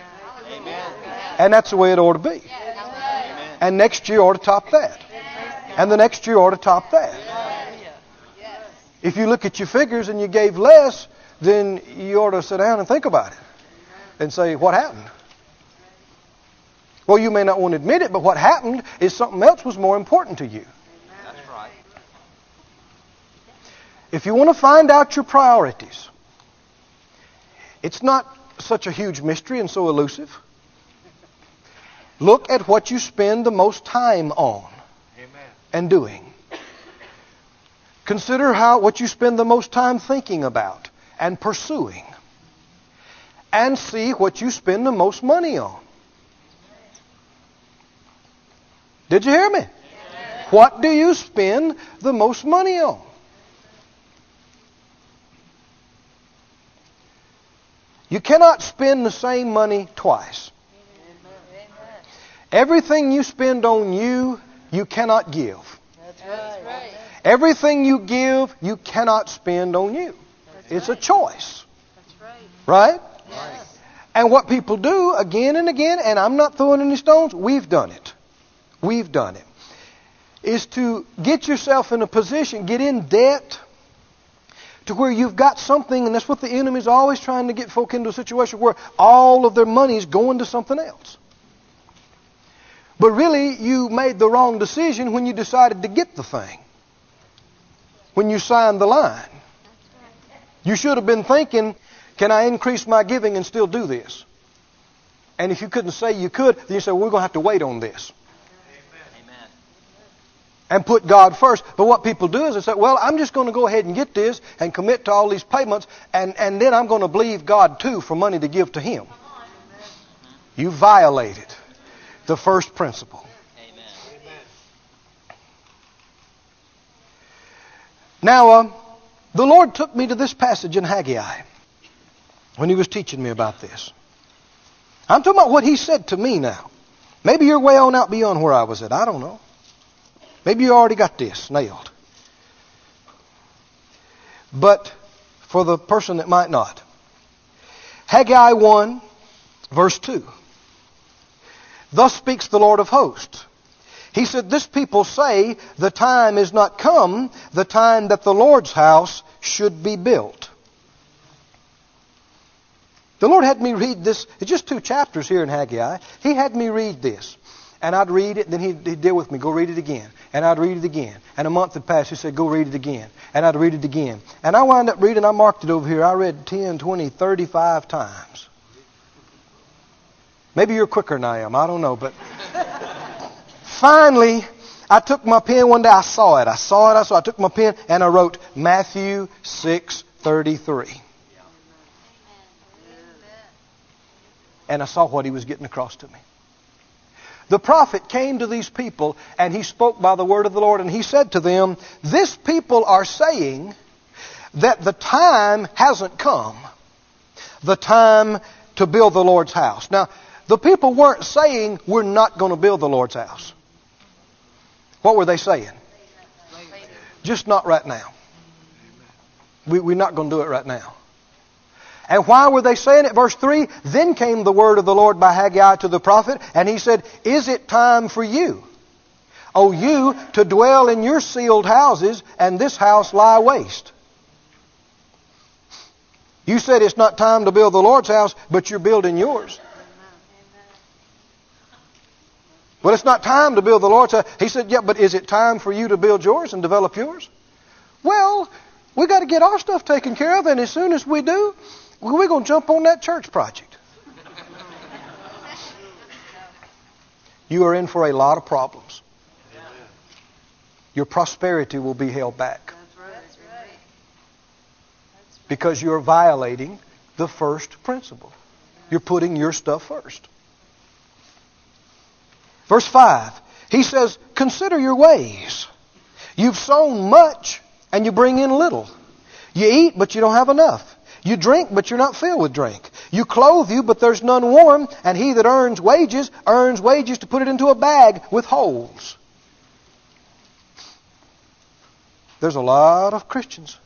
And that's the way it ought to be. And next year ought to top that. And the next year ought to top that. If you look at your figures and you gave less, then you ought to sit down and think about it and say, what happened? Well, you may not want to admit it, but what happened is something else was more important to you. That's right. If you want to find out your priorities, it's not such a huge mystery and so elusive. Look at what you spend the most time on and doing. Consider how what you spend the most time thinking about and pursuing. And see what you spend the most money on. Did you hear me? What do you spend the most money on? You cannot spend the same money twice. Everything you spend on you, you cannot give. That's right. Everything you give, you cannot spend on you. It's a choice. That's right. Right? Yes. And what people do again and again, and I'm not throwing any stones, we've done it. We've done it. Is to get yourself in a position, get in debt to where you've got something, and that's what the enemy's always trying to get folk into a situation where all of their money is going to something else. But really, you made the wrong decision when you decided to get the thing. When you signed the line. You should have been thinking, can I increase my giving and still do this? And if you couldn't say you could, then you say, well, we're going to have to wait on this Amen. and put God first. But what people do is they say, well, I'm just going to go ahead and get this and commit to all these payments, and, and then I'm going to believe God too for money to give to Him. You violated the first principle. Amen. Now, uh, the Lord took me to this passage in Haggai when He was teaching me about this. I'm talking about what He said to me now. Maybe you're way on out beyond where I was at. I don't know. Maybe you already got this nailed. But for the person that might not, Haggai 1, verse 2. Thus speaks the Lord of hosts. He said, This people say the time is not come, the time that the Lord's house should be built. The Lord had me read this. It's just two chapters here in Haggai. He had me read this. And I'd read it, and then he'd, he'd deal with me, go read it again. And I'd read it again. And a month had passed, he said, go read it again. And I'd read it again. And I wound up reading, I marked it over here. I read 10, 20, 35 times. Maybe you're quicker than I am, I don't know. But finally, I took my pen one day, I saw it. I saw it, I saw it. I took my pen and I wrote Matthew 6:33. And I saw what he was getting across to me. The prophet came to these people and he spoke by the word of the Lord and he said to them, This people are saying that the time hasn't come, the time to build the Lord's house. Now, the people weren't saying we're not going to build the Lord's house. What were they saying? Just not right now. We, we're not going to do it right now. And why were they saying it? Verse 3 Then came the word of the Lord by Haggai to the prophet, and he said, Is it time for you, O you, to dwell in your sealed houses, and this house lie waste? You said it's not time to build the Lord's house, but you're building yours. Well, it's not time to build the Lord's house. He said, Yeah, but is it time for you to build yours and develop yours? Well, we got to get our stuff taken care of, and as soon as we do, we're going to jump on that church project. You are in for a lot of problems. Your prosperity will be held back because you're violating the first principle. You're putting your stuff first. Verse 5, he says, Consider your ways. You've sown much and you bring in little. You eat, but you don't have enough. You drink, but you're not filled with drink. You clothe you, but there's none warm, and he that earns wages earns wages to put it into a bag with holes. There's a lot of Christians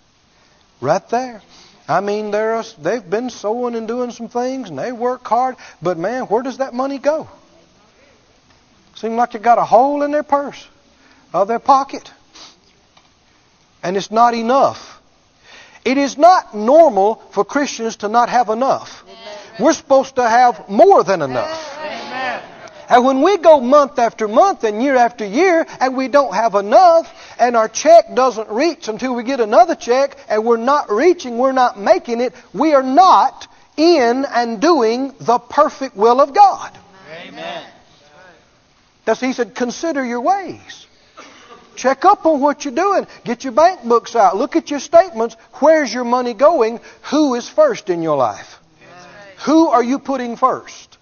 right there. I mean, they've been sowing and doing some things, and they work hard, but man, where does that money go? Seems like they got a hole in their purse, of their pocket. And it's not enough. It is not normal for Christians to not have enough. We're supposed to have more than enough. And when we go month after month and year after year and we don't have enough and our check doesn't reach until we get another check and we're not reaching, we're not making it, we are not in and doing the perfect will of God. Amen. That's he said, consider your ways. Check up on what you're doing. Get your bank books out. Look at your statements. Where's your money going? Who is first in your life? Who are you putting first?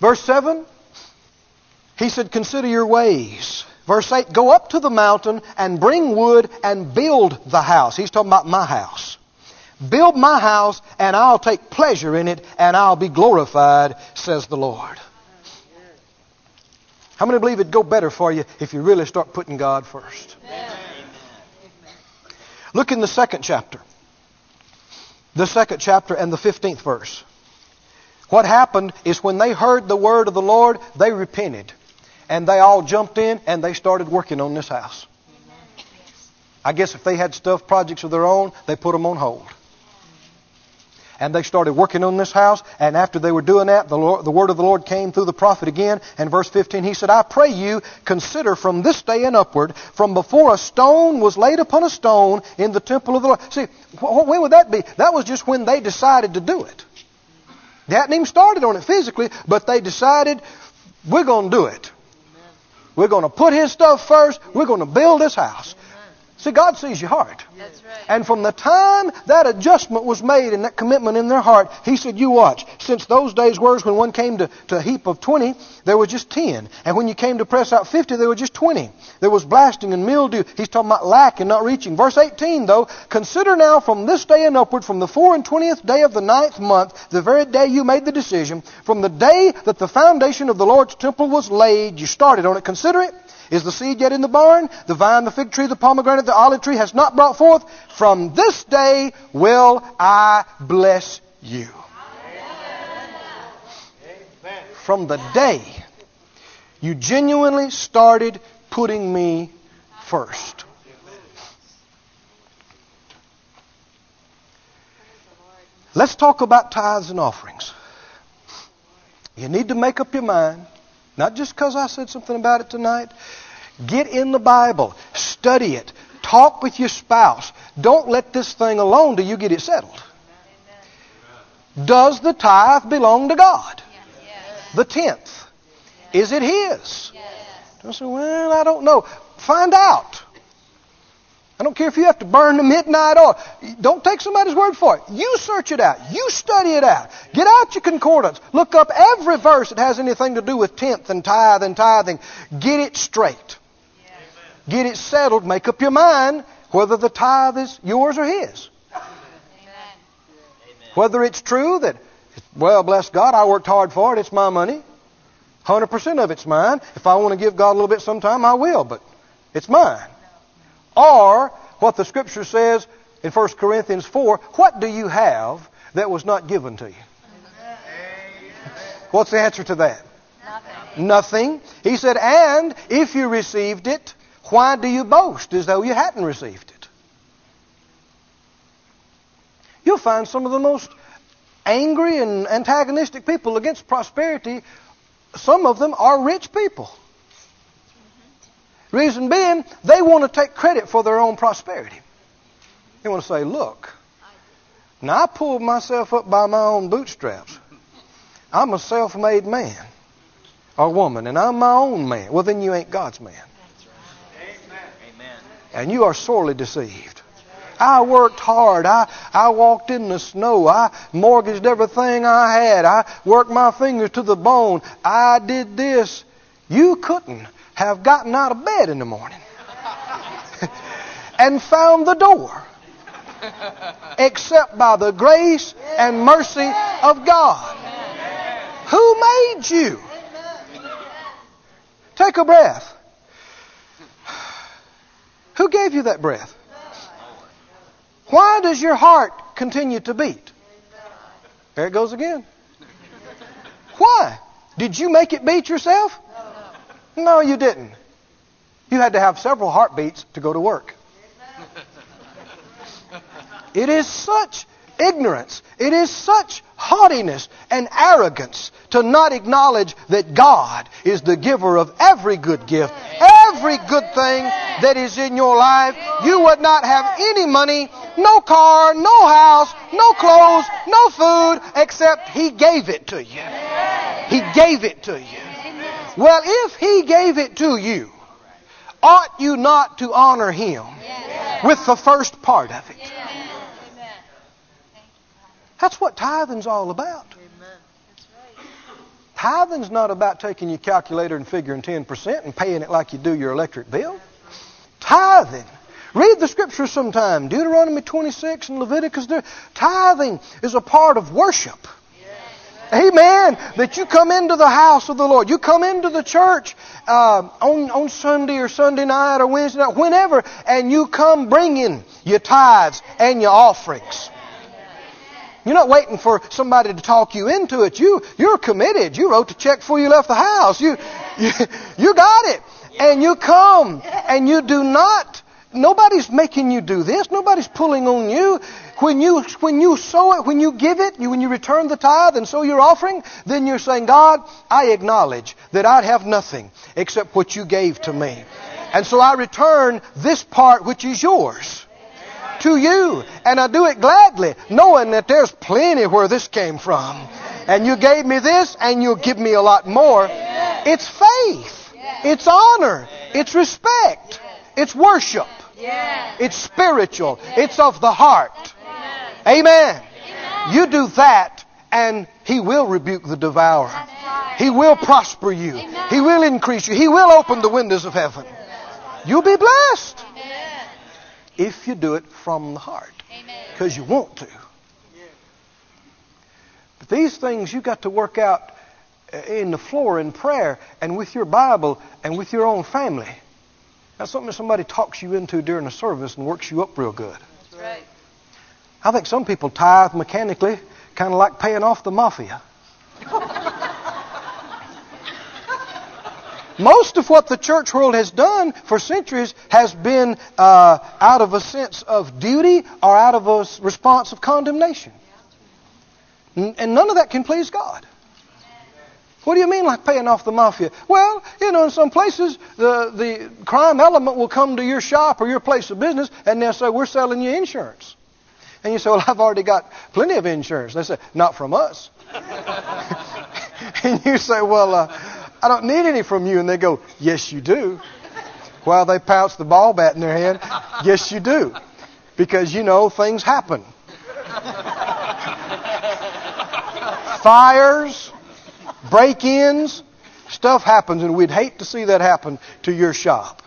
Verse 7, he said, Consider your ways. Verse 8, Go up to the mountain and bring wood and build the house. He's talking about my house. Build my house, and I'll take pleasure in it, and I'll be glorified, says the Lord. How many believe it'd go better for you if you really start putting God first? Amen. Look in the second chapter. The second chapter and the 15th verse. What happened is when they heard the word of the Lord, they repented. And they all jumped in and they started working on this house. I guess if they had stuff, projects of their own, they put them on hold. And they started working on this house. And after they were doing that, the, Lord, the word of the Lord came through the prophet again. And verse 15, he said, I pray you, consider from this day and upward, from before a stone was laid upon a stone in the temple of the Lord. See, when would that be? That was just when they decided to do it. They hadn't even started on it physically, but they decided, we're going to do it. We're going to put His stuff first. We're going to build this house. See, God sees your heart. That's right. And from the time that adjustment was made and that commitment in their heart, He said, You watch. Since those days were when one came to, to a heap of 20, there was just 10. And when you came to press out 50, there were just 20. There was blasting and mildew. He's talking about lack and not reaching. Verse 18, though, consider now from this day and upward, from the four and twentieth day of the ninth month, the very day you made the decision, from the day that the foundation of the Lord's temple was laid, you started on it, consider it. Is the seed yet in the barn? The vine, the fig tree, the pomegranate, the olive tree has not brought forth? From this day will I bless you. From the day you genuinely started putting me first. Let's talk about tithes and offerings. You need to make up your mind not just because I said something about it tonight. Get in the Bible. Study it. Talk with your spouse. Don't let this thing alone till you get it settled. Does the tithe belong to God? The tenth. Is it His? I say, well, I don't know. Find out. I don't care if you have to burn the midnight oil. Don't take somebody's word for it. You search it out. You study it out. Get out your concordance. Look up every verse that has anything to do with tenth and tithe and tithing. Get it straight. Get it settled. Make up your mind whether the tithe is yours or his. Whether it's true that, well, bless God, I worked hard for it. It's my money. 100% of it's mine. If I want to give God a little bit sometime, I will, but it's mine. Or what the Scripture says in 1 Corinthians 4 what do you have that was not given to you? What's the answer to that? Nothing. Nothing. He said, and if you received it, why do you boast as though you hadn't received it? You'll find some of the most angry and antagonistic people against prosperity, some of them are rich people. Reason being, they want to take credit for their own prosperity. They want to say, look, now I pulled myself up by my own bootstraps. I'm a self made man or woman, and I'm my own man. Well, then you ain't God's man. Amen. And you are sorely deceived. I worked hard. I, I walked in the snow. I mortgaged everything I had. I worked my fingers to the bone. I did this. You couldn't have gotten out of bed in the morning and found the door except by the grace and mercy of God. Who made you? Take a breath. Who gave you that breath? Why does your heart continue to beat? There it goes again. Why? Did you make it beat yourself? No, you didn't. You had to have several heartbeats to go to work. It is such ignorance. It is such haughtiness and arrogance to not acknowledge that God is the giver of every good gift, every good thing that is in your life. You would not have any money, no car, no house, no clothes, no food, except He gave it to you. He gave it to you. Well, if He gave it to you, ought you not to honor Him with the first part of it? That's what tithing's all about. Tithing's not about taking your calculator and figuring 10% and paying it like you do your electric bill. Tithing. Read the scriptures sometime. Deuteronomy 26 and Leviticus. Tithing is a part of worship. Amen. That you come into the house of the Lord. You come into the church uh, on, on Sunday or Sunday night or Wednesday night, whenever, and you come bringing your tithes and your offerings. You're not waiting for somebody to talk you into it. You, you're committed. You wrote the check before you left the house. You, you, you got it. And you come and you do not, nobody's making you do this. Nobody's pulling on you. When you, when you sow it, when you give it, you, when you return the tithe and sow your offering, then you're saying, God, I acknowledge that I have nothing except what you gave to me. And so I return this part which is yours to you. And I do it gladly, knowing that there's plenty where this came from. And you gave me this, and you'll give me a lot more. It's faith. It's honor. It's respect. It's worship. It's spiritual. It's of the heart. Amen. You do that, and He will rebuke the devourer. He will prosper you. He will increase you. He will open the windows of heaven. You'll be blessed if you do it from the heart. Because you want to. But these things you got to work out uh, in the floor in prayer and with your Bible and with your own family. That's something somebody talks you into during a service and works you up real good. That's right. I think some people tithe mechanically, kind of like paying off the mafia. Most of what the church world has done for centuries has been uh, out of a sense of duty or out of a response of condemnation. And none of that can please God. What do you mean, like paying off the mafia? Well, you know, in some places, the, the crime element will come to your shop or your place of business and they'll say, We're selling you insurance. And you say, Well, I've already got plenty of insurance. They say, Not from us. and you say, Well, uh, I don't need any from you. And they go, Yes, you do. While they pounce the ball bat in their hand, Yes, you do. Because, you know, things happen. Fires, break ins, stuff happens, and we'd hate to see that happen to your shop.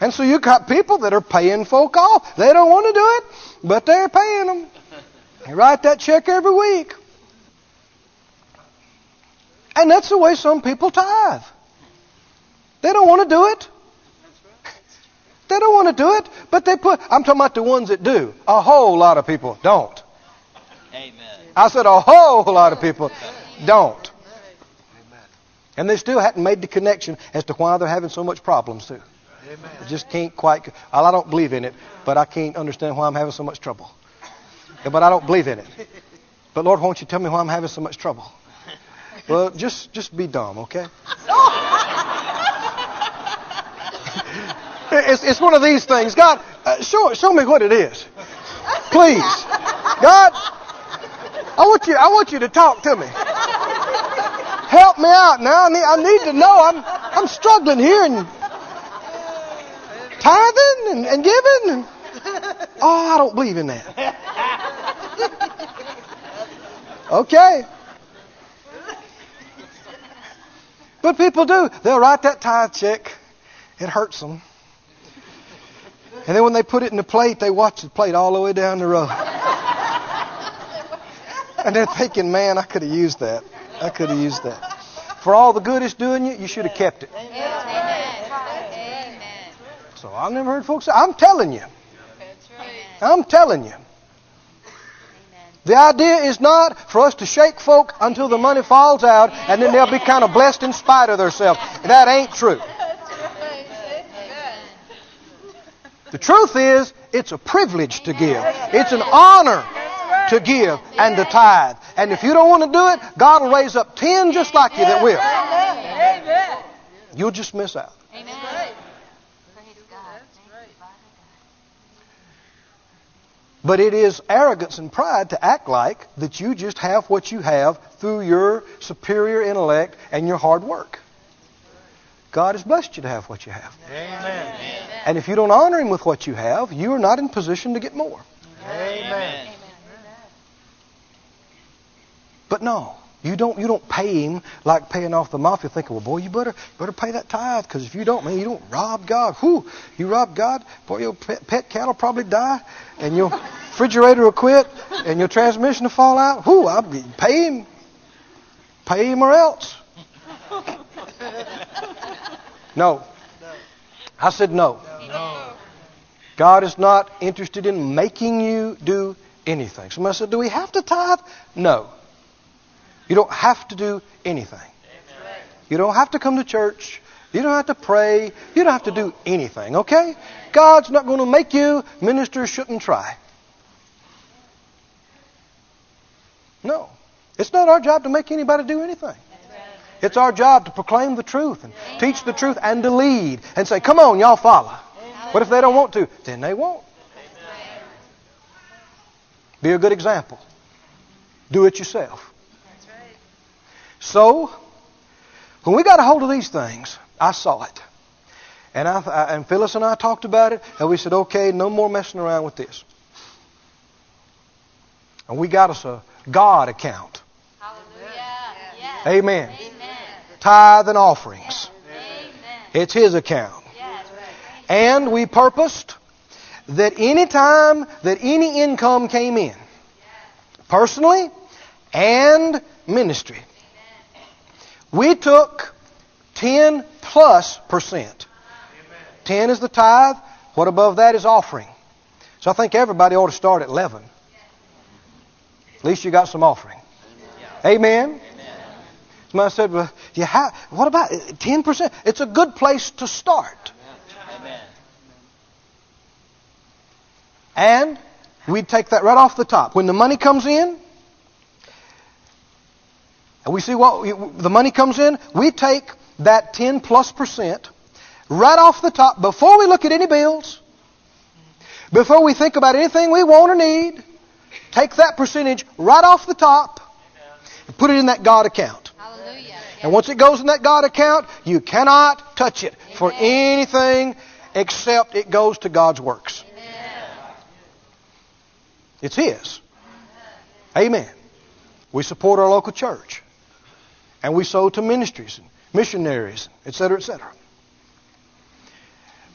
And so you've got people that are paying folk off. They don't want to do it, but they're paying them. They write that check every week. And that's the way some people tithe. They don't want to do it. They don't want to do it, but they put, I'm talking about the ones that do. A whole lot of people don't. Amen. I said a whole lot of people don't. And they still hadn't made the connection as to why they're having so much problems too. I just can't quite, well, I don't believe in it, but I can't understand why I'm having so much trouble. But I don't believe in it. But Lord, won't you tell me why I'm having so much trouble? Well, just just be dumb, okay? It's, it's one of these things. God, uh, show show me what it is, please. God, I want you I want you to talk to me. Help me out now. I need, I need to know. I'm I'm struggling here and tithing and, and giving. And, oh, I don't believe in that. Okay. But people do. They'll write that tithe check. It hurts them. And then when they put it in the plate, they watch the plate all the way down the road. And they're thinking, man, I could have used that. I could have used that. For all the good it's doing you, you should have kept it. Amen. So I've never heard folks say, I'm telling you. I'm telling you. The idea is not for us to shake folk until the money falls out and then they'll be kind of blessed in spite of themselves. That ain't true. The truth is, it's a privilege to give. It's an honor to give and to tithe. And if you don't want to do it, God will raise up ten just like you that will. You'll just miss out. Amen. Praise God. Thank you, Father But it is arrogance and pride to act like that you just have what you have through your superior intellect and your hard work. God has blessed you to have what you have. Amen. And if you don't honor Him with what you have, you are not in position to get more. Amen. But no, you don't. You don't pay Him like paying off the mafia. Thinking, well, boy, you better you better pay that tithe because if you don't, man, you don't rob God. Whew, you rob God, boy, your pet, pet cat will probably die, and your refrigerator will quit, and your transmission will fall out. Whew, I'll pay Him, pay Him or else. No. I said no. No. God is not interested in making you do anything. Somebody said, Do we have to tithe? No. You don't have to do anything. You don't have to come to church. You don't have to pray. You don't have to do anything, okay? God's not going to make you. Ministers shouldn't try. No. It's not our job to make anybody do anything. It's our job to proclaim the truth and teach the truth and to lead and say, Come on, y'all follow. What if they don't want to? Then they won't. Be a good example. Do it yourself. So, when we got a hold of these things, I saw it. And, I, I- and Phyllis and I talked about it, and we said, okay, no more messing around with this. And we got us a God account. Hallelujah. Yes. Amen. Amen. Tithe and offerings. Amen. It's His account. Yes. And we purposed that any time that any income came in, personally and ministry, we took 10 plus percent. 10 is the tithe. What above that is offering. So I think everybody ought to start at 11. At least you got some offering. Amen. Somebody said, well, you have, what about uh, 10%? It's a good place to start. Amen. And we'd take that right off the top. When the money comes in, and we see what the money comes in, we take that 10 plus percent right off the top before we look at any bills, before we think about anything we want or need. Take that percentage right off the top and put it in that God account. Hallelujah. And once it goes in that God account, you cannot touch it for anything except it goes to God's works. It's His. Amen. We support our local church. And we sow to ministries and missionaries, etc., etc.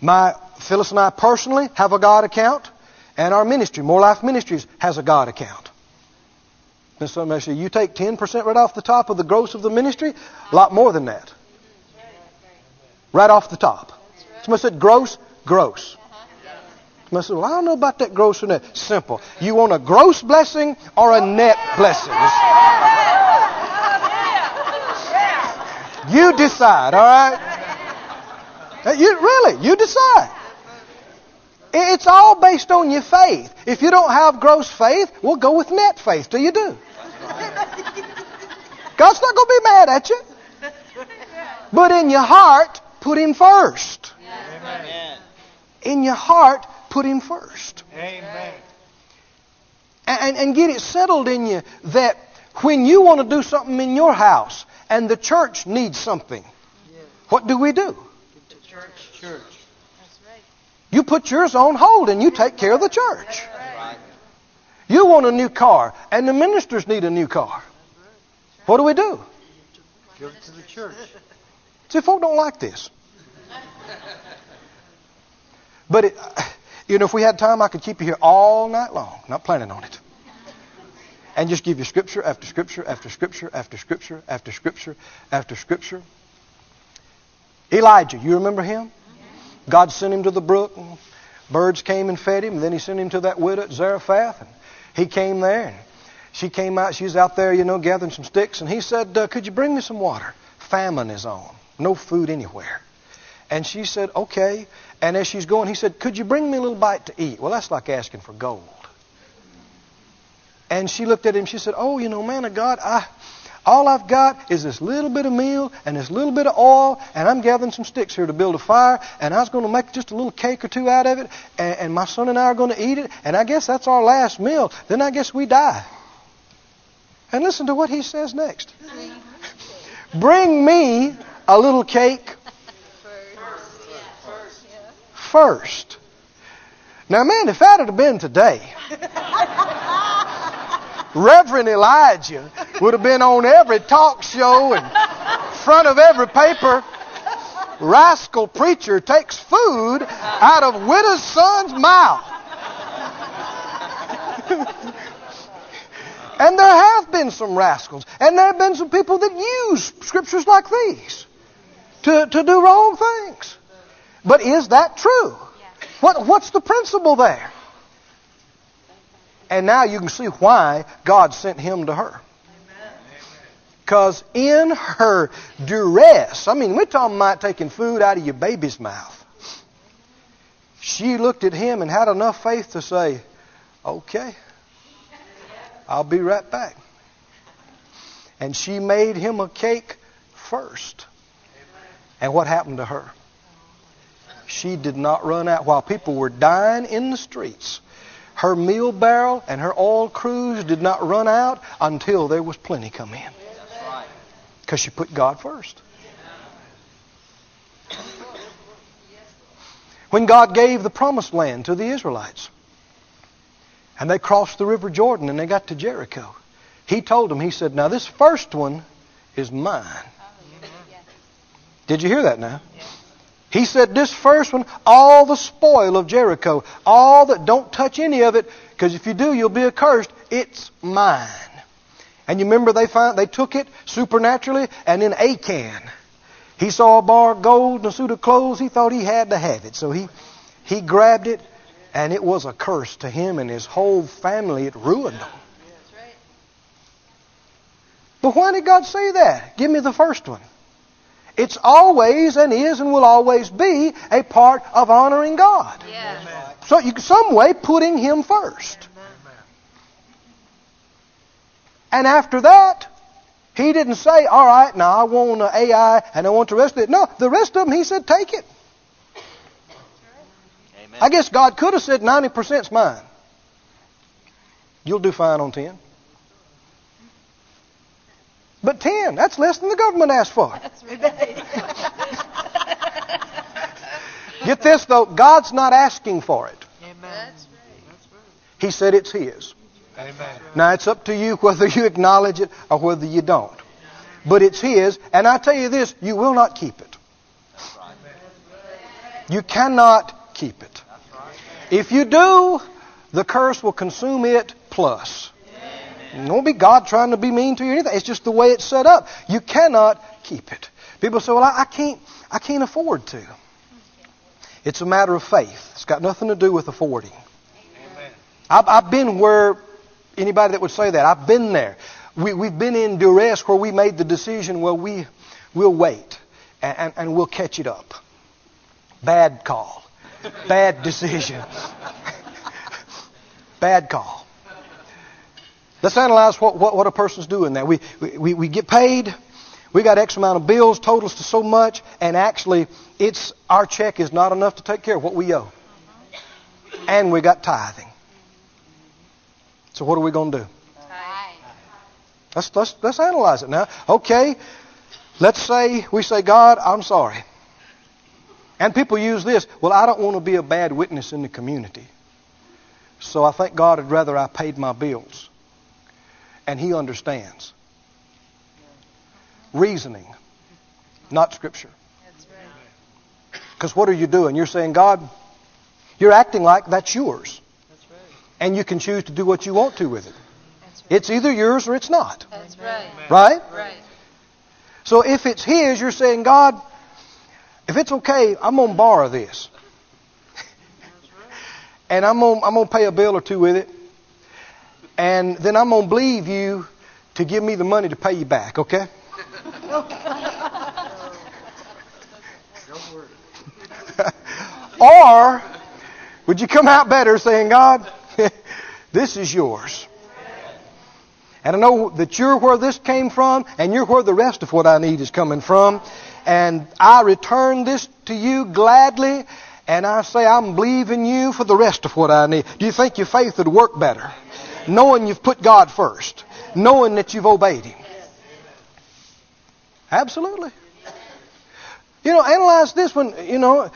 My Phyllis and I personally have a God account, and our ministry, Moore Life Ministries, has a God account. And somebody say, you take 10% right off the top of the gross of the ministry? A lot more than that. Right off the top. Somebody said, gross, gross. Somebody said, well, I don't know about that gross or net. Simple. You want a gross blessing or a net blessing? You decide, all right? You really, you decide. It's all based on your faith. If you don't have gross faith, we'll go with net faith. Do you do? God's not going to be mad at you. But in your heart, put Him first. Amen. In your heart, put Him first. Amen. And, and get it settled in you that when you want to do something in your house and the church needs something, what do we do? Church. Church. You put yours on hold and you take care of the church. Right. You want a new car and the ministers need a new car. What do we do? Give it to the church. See, folk don't like this. But it, you know, if we had time, I could keep you here all night long. Not planning on it. And just give you scripture after scripture after scripture after scripture after scripture after scripture. Elijah, you remember him? God sent him to the brook, and birds came and fed him. And then he sent him to that widow at Zarephath, and he came there, and she came out. She was out there, you know, gathering some sticks, and he said, uh, "Could you bring me some water? Famine is on, no food anywhere." And she said, "Okay." And as she's going, he said, "Could you bring me a little bite to eat?" Well, that's like asking for gold. And she looked at him. She said, "Oh, you know, man of God, I." All I've got is this little bit of meal and this little bit of oil, and I'm gathering some sticks here to build a fire, and I was going to make just a little cake or two out of it, and, and my son and I are going to eat it, and I guess that's our last meal. Then I guess we die. And listen to what he says next. Bring me a little cake first. Now, man, if that had been today, Reverend Elijah would have been on every talk show and front of every paper. Rascal preacher takes food out of widow's son's mouth. and there have been some rascals, and there have been some people that use scriptures like these to, to do wrong things. But is that true? What, what's the principle there? And now you can see why God sent him to her. Because in her duress, I mean, we're talking about taking food out of your baby's mouth. She looked at him and had enough faith to say, Okay, I'll be right back. And she made him a cake first. And what happened to her? She did not run out while people were dying in the streets. Her meal barrel and her oil cruse did not run out until there was plenty come in. Because she put God first. When God gave the promised land to the Israelites, and they crossed the River Jordan and they got to Jericho, He told them, He said, Now this first one is mine. Did you hear that now? He said, This first one, all the spoil of Jericho, all that don't touch any of it, because if you do, you'll be accursed. It's mine. And you remember they found they took it supernaturally, and in Achan, he saw a bar of gold and a suit of clothes. He thought he had to have it, so he he grabbed it, and it was a curse to him and his whole family. It ruined them. But why did God say that? Give me the first one. It's always and is and will always be a part of honoring God. Yeah. So you some way putting Him first. And after that, He didn't say, "All right, now I want uh, Ai and I want the rest of it." No, the rest of them He said, "Take it." Amen. I guess God could have said, "90 percent's mine." You'll do fine on ten. But 10, that's less than the government asked for. That's right. Get this though, God's not asking for it. Amen. That's He said it's His. Amen. Now it's up to you whether you acknowledge it or whether you don't. But it's His, and I tell you this, you will not keep it. You cannot keep it. If you do, the curse will consume it plus. It won't be God trying to be mean to you or anything. It's just the way it's set up. You cannot keep it. People say, "Well, I, I can't. I can't afford to." It's a matter of faith. It's got nothing to do with affording. Amen. I've, I've been where anybody that would say that. I've been there. We, we've been in duress where we made the decision. Well, we we'll wait and, and, and we'll catch it up. Bad call. Bad decision. Bad call. Let's analyze what, what, what a person's doing there. We, we, we get paid. We got X amount of bills, totals to so much, and actually, it's our check is not enough to take care of what we owe. And we got tithing. So what are we going to do? Let's, let's, let's analyze it now. Okay, let's say we say, God, I'm sorry. And people use this, well, I don't want to be a bad witness in the community. So I think God would rather I paid my bills. And He understands. Reasoning, not Scripture. Because what are you doing? You're saying, God, you're acting like that's yours. That's right. And you can choose to do what you want to with it. Right. It's either yours or it's not. That's right. Right? Right. So if it's His, you're saying, God, if it's okay, I'm going to borrow this. and I'm going I'm to pay a bill or two with it. And then I'm going to believe you to give me the money to pay you back, okay? or would you come out better saying, God, this is yours. And I know that you're where this came from, and you're where the rest of what I need is coming from. And I return this to you gladly, and I say I'm believing you for the rest of what I need. Do you think your faith would work better? Knowing you've put God first, knowing that you've obeyed Him. Absolutely. You know, analyze this one, you know, i-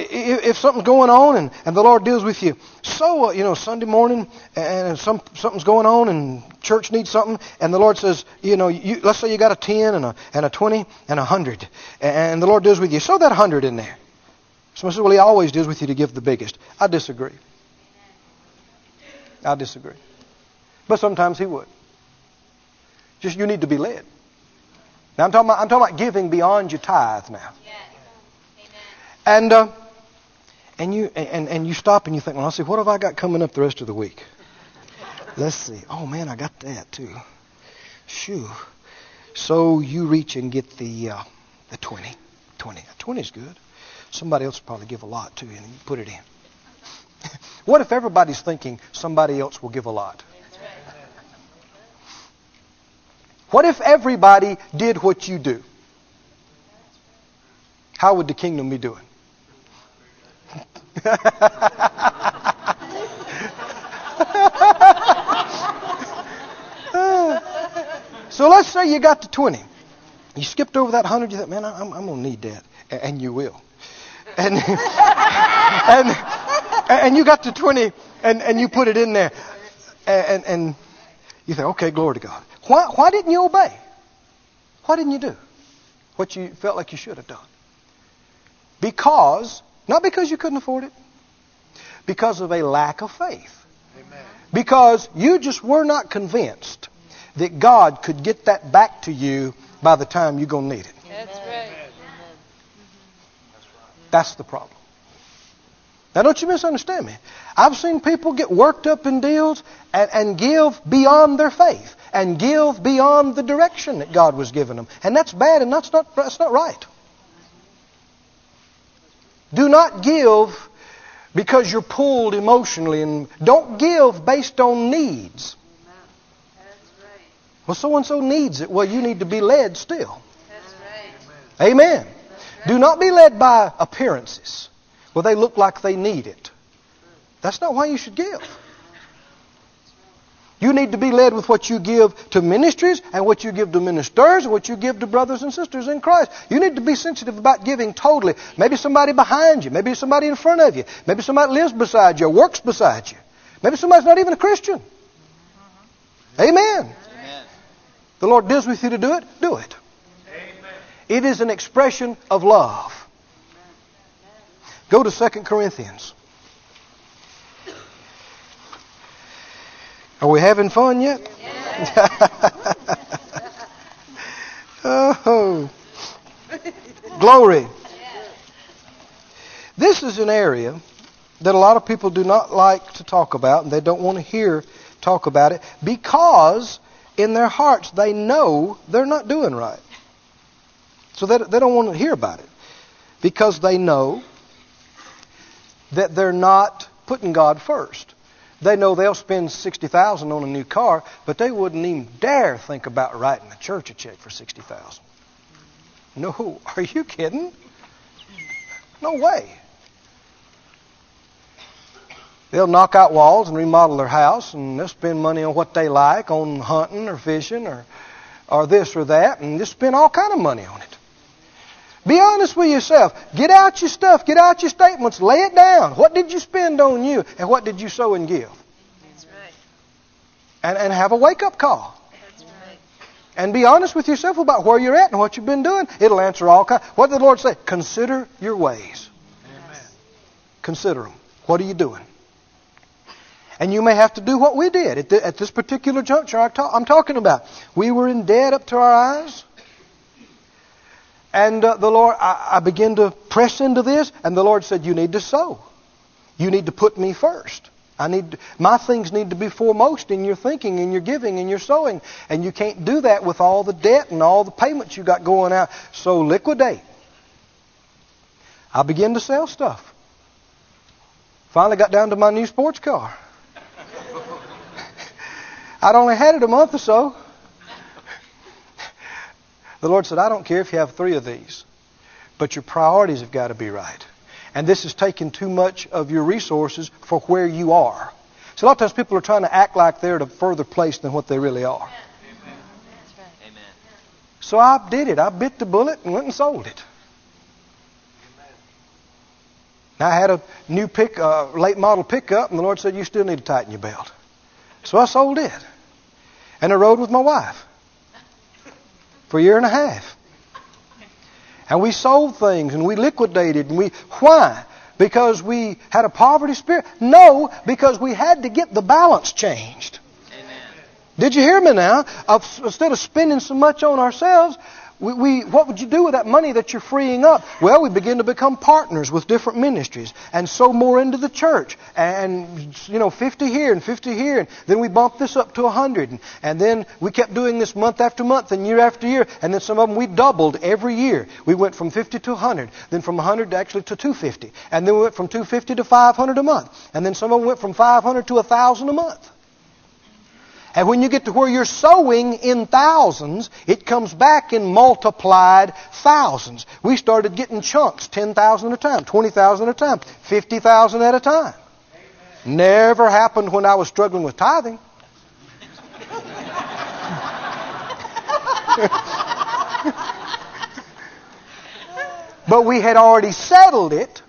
i- if something's going on and, and the Lord deals with you. So, uh, you know, Sunday morning and some, something's going on and church needs something and the Lord says, you know, you, let's say you got a 10 and a, and a 20 and a 100 and the Lord deals with you. Sow that 100 in there. Someone says, well, He always deals with you to give the biggest. I disagree. I disagree. But sometimes He would. Just you need to be led. Now I'm talking about, I'm talking about giving beyond your tithe now. Yes. Amen. And uh, and you and, and you stop and you think, well, I'll see, what have I got coming up the rest of the week? Let's see. Oh man, I got that too. Shoo. So you reach and get the uh, the twenty. Twenty. Twenty's good. Somebody else will probably give a lot too, and you put it in. what if everybody's thinking somebody else will give a lot? What if everybody did what you do? How would the kingdom be doing? so let's say you got to 20. You skipped over that 100. You thought, man, I'm, I'm going to need that. And you will. And, and, and you got to 20 and, and you put it in there. And, and you think, okay, glory to God. Why, why didn't you obey? Why didn't you do what you felt like you should have done? Because, not because you couldn't afford it, because of a lack of faith. Amen. Because you just were not convinced that God could get that back to you by the time you're going to need it. That's right. That's the problem. Now, don't you misunderstand me. I've seen people get worked up in deals and, and give beyond their faith and give beyond the direction that God was giving them. And that's bad and that's not, that's not right. Do not give because you're pulled emotionally and don't give based on needs. Right. Well, so and so needs it. Well, you need to be led still. That's right. Amen. Do not be led by appearances. Well, they look like they need it. That's not why you should give. You need to be led with what you give to ministries and what you give to ministers and what you give to brothers and sisters in Christ. You need to be sensitive about giving totally. Maybe somebody behind you, maybe somebody in front of you, maybe somebody lives beside you or works beside you. Maybe somebody's not even a Christian. Amen. Amen. The Lord deals with you to do it, do it. Amen. It is an expression of love. Go to 2 Corinthians. Are we having fun yet? oh, glory. This is an area that a lot of people do not like to talk about, and they don't want to hear talk about it because in their hearts they know they're not doing right. So they, they don't want to hear about it because they know that they're not putting God first. They know they'll spend sixty thousand on a new car, but they wouldn't even dare think about writing the church a check for sixty thousand. No, are you kidding? No way. They'll knock out walls and remodel their house, and they'll spend money on what they like, on hunting or fishing or or this or that, and just spend all kind of money on it. Be honest with yourself. Get out your stuff. Get out your statements. Lay it down. What did you spend on you, and what did you sow and give? That's right. And and have a wake up call. That's right. And be honest with yourself about where you're at and what you've been doing. It'll answer all kinds. What did the Lord say? Consider your ways. Amen. Consider them. What are you doing? And you may have to do what we did at, the, at this particular juncture I'm talking about. We were in debt up to our eyes. And uh, the Lord, I, I began to press into this, and the Lord said, You need to sow. You need to put me first. I need my things need to be foremost in your thinking, in your giving, in your sowing, and you can't do that with all the debt and all the payments you got going out. So liquidate. I began to sell stuff. Finally got down to my new sports car. I'd only had it a month or so. The Lord said, I don't care if you have three of these, but your priorities have got to be right. And this is taking too much of your resources for where you are. So a lot of times people are trying to act like they're at a further place than what they really are. That's right. Amen. So I did it. I bit the bullet and went and sold it. Now I had a new pick, uh, late model pickup, and the Lord said, "You still need to tighten your belt." So I sold it, and I rode with my wife for a year and a half. And we sold things and we liquidated and we why? Because we had a poverty spirit? No, because we had to get the balance changed. Amen. Did you hear me now? Of, instead of spending so much on ourselves, we, we, what would you do with that money that you're freeing up? Well, we begin to become partners with different ministries and sow more into the church. And, you know, 50 here and 50 here. And then we bumped this up to 100. And, and then we kept doing this month after month and year after year. And then some of them we doubled every year. We went from 50 to 100. Then from 100 to actually to 250. And then we went from 250 to 500 a month. And then some of them went from 500 to 1,000 a month. And when you get to where you're sowing in thousands, it comes back in multiplied thousands. We started getting chunks, 10,000 at a time, 20,000 at a time, 50,000 at a time. Never happened when I was struggling with tithing. but we had already settled it.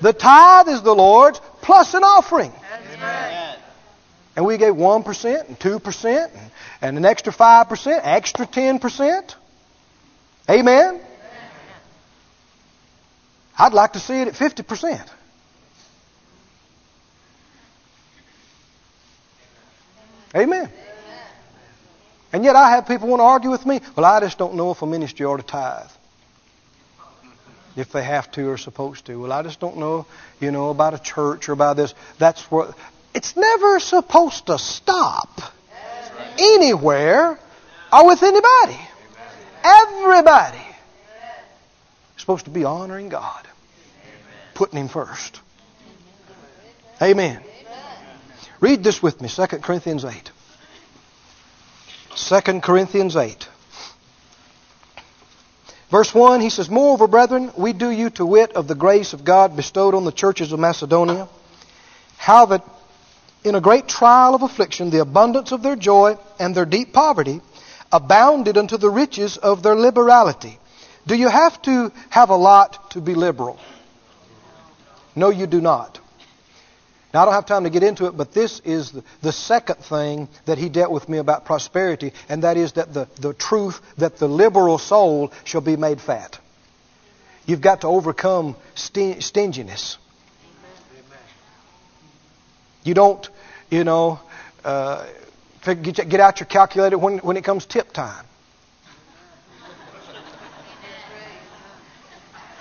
The tithe is the Lord's plus an offering. Amen. And we gave 1% and 2% and, an extra 5%, extra 10%. Amen? I'd like to see it at 50%. Amen. And yet I have people want to argue with me. Well, I just don't know if a ministry ought to tithe. If they have to or supposed to. Well, I just don't know, you know, about a church or about this. That's what it's never supposed to stop anywhere or with anybody. Everybody is supposed to be honoring God, putting Him first. Amen. Read this with me, 2 Corinthians 8. 2 Corinthians 8. Verse 1, he says, Moreover, brethren, we do you to wit of the grace of God bestowed on the churches of Macedonia, how that in a great trial of affliction, the abundance of their joy and their deep poverty abounded unto the riches of their liberality. Do you have to have a lot to be liberal? No, you do not. Now, I don't have time to get into it, but this is the, second thing that he dealt with me about prosperity, and that is that the, the truth that the liberal soul shall be made fat. You've got to overcome stinginess. You don't, you know, uh, get out your calculator when, when it comes tip time.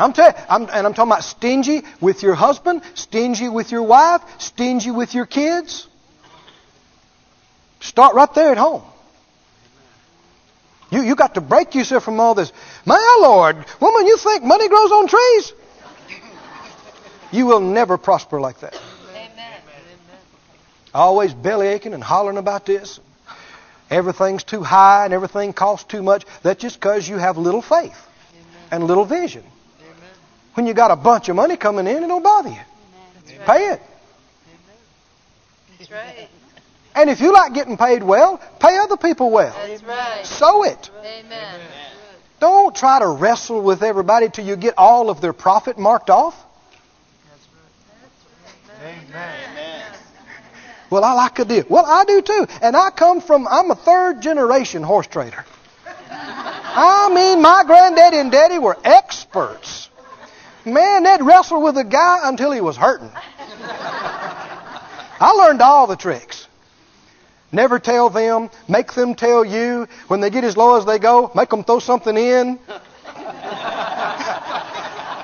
I'm telling, and I'm talking about stingy with your husband, stingy with your wife, stingy with your kids. Start right there at home. You you got to break yourself from all this. My Lord, woman, you think money grows on trees? You will never prosper like that. Amen. Always belly aching and hollering about this. Everything's too high and everything costs too much. That's just because you have little faith and little vision. When you got a bunch of money coming in, it don't bother you. That's Pay it. That's right. And if you like getting paid well, pay other people well. That's right. Sow it. Amen. Don't try to wrestle with everybody till you get all of their profit marked off. Amen. Well, I like a deal. Well, I do too. And I come from, I'm a third generation horse trader. I mean, my granddaddy and daddy were experts. Man, they'd wrestle with a guy until he was hurting. I learned all the tricks. Never tell them, make them tell you. When they get as low as they go, make them throw something in.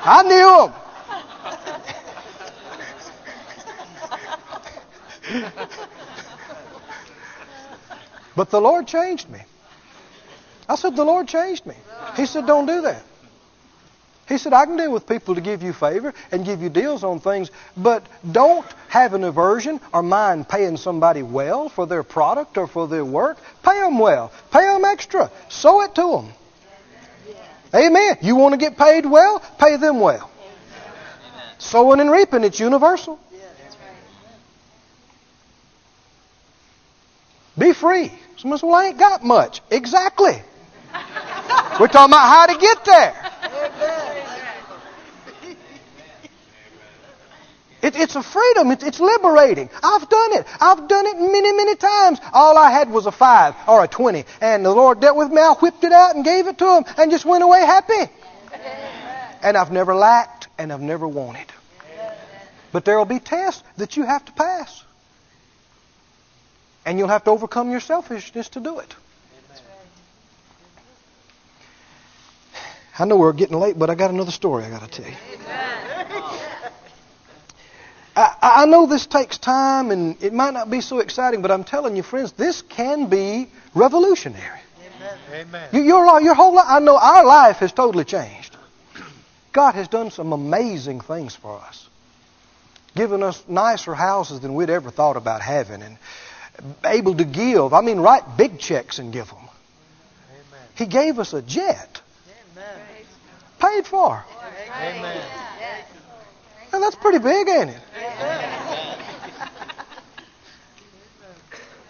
I knew them. but the Lord changed me. I said, The Lord changed me. He said, Don't do that. He said, I can deal with people to give you favor and give you deals on things, but don't have an aversion or mind paying somebody well for their product or for their work. Pay them well. Pay them extra. Sow it to them. Amen. You want to get paid well? Pay them well. Sowing and reaping, it's universal. Be free. Someone says, well, I ain't got much. Exactly. We're talking about how to get there. It, it's a freedom. It, it's liberating. I've done it. I've done it many, many times. All I had was a five or a twenty, and the Lord dealt with me. I whipped it out and gave it to Him, and just went away happy. And I've never lacked, and I've never wanted. But there will be tests that you have to pass, and you'll have to overcome your selfishness to do it. I know we're getting late, but I got another story I got to tell you. I, I know this takes time and it might not be so exciting, but I'm telling you, friends, this can be revolutionary. Amen. You, your, your whole life, I know our life has totally changed. God has done some amazing things for us. Given us nicer houses than we'd ever thought about having and able to give. I mean, write big checks and give them. Amen. He gave us a jet. Paid for. Amen. And that's pretty big, ain't it?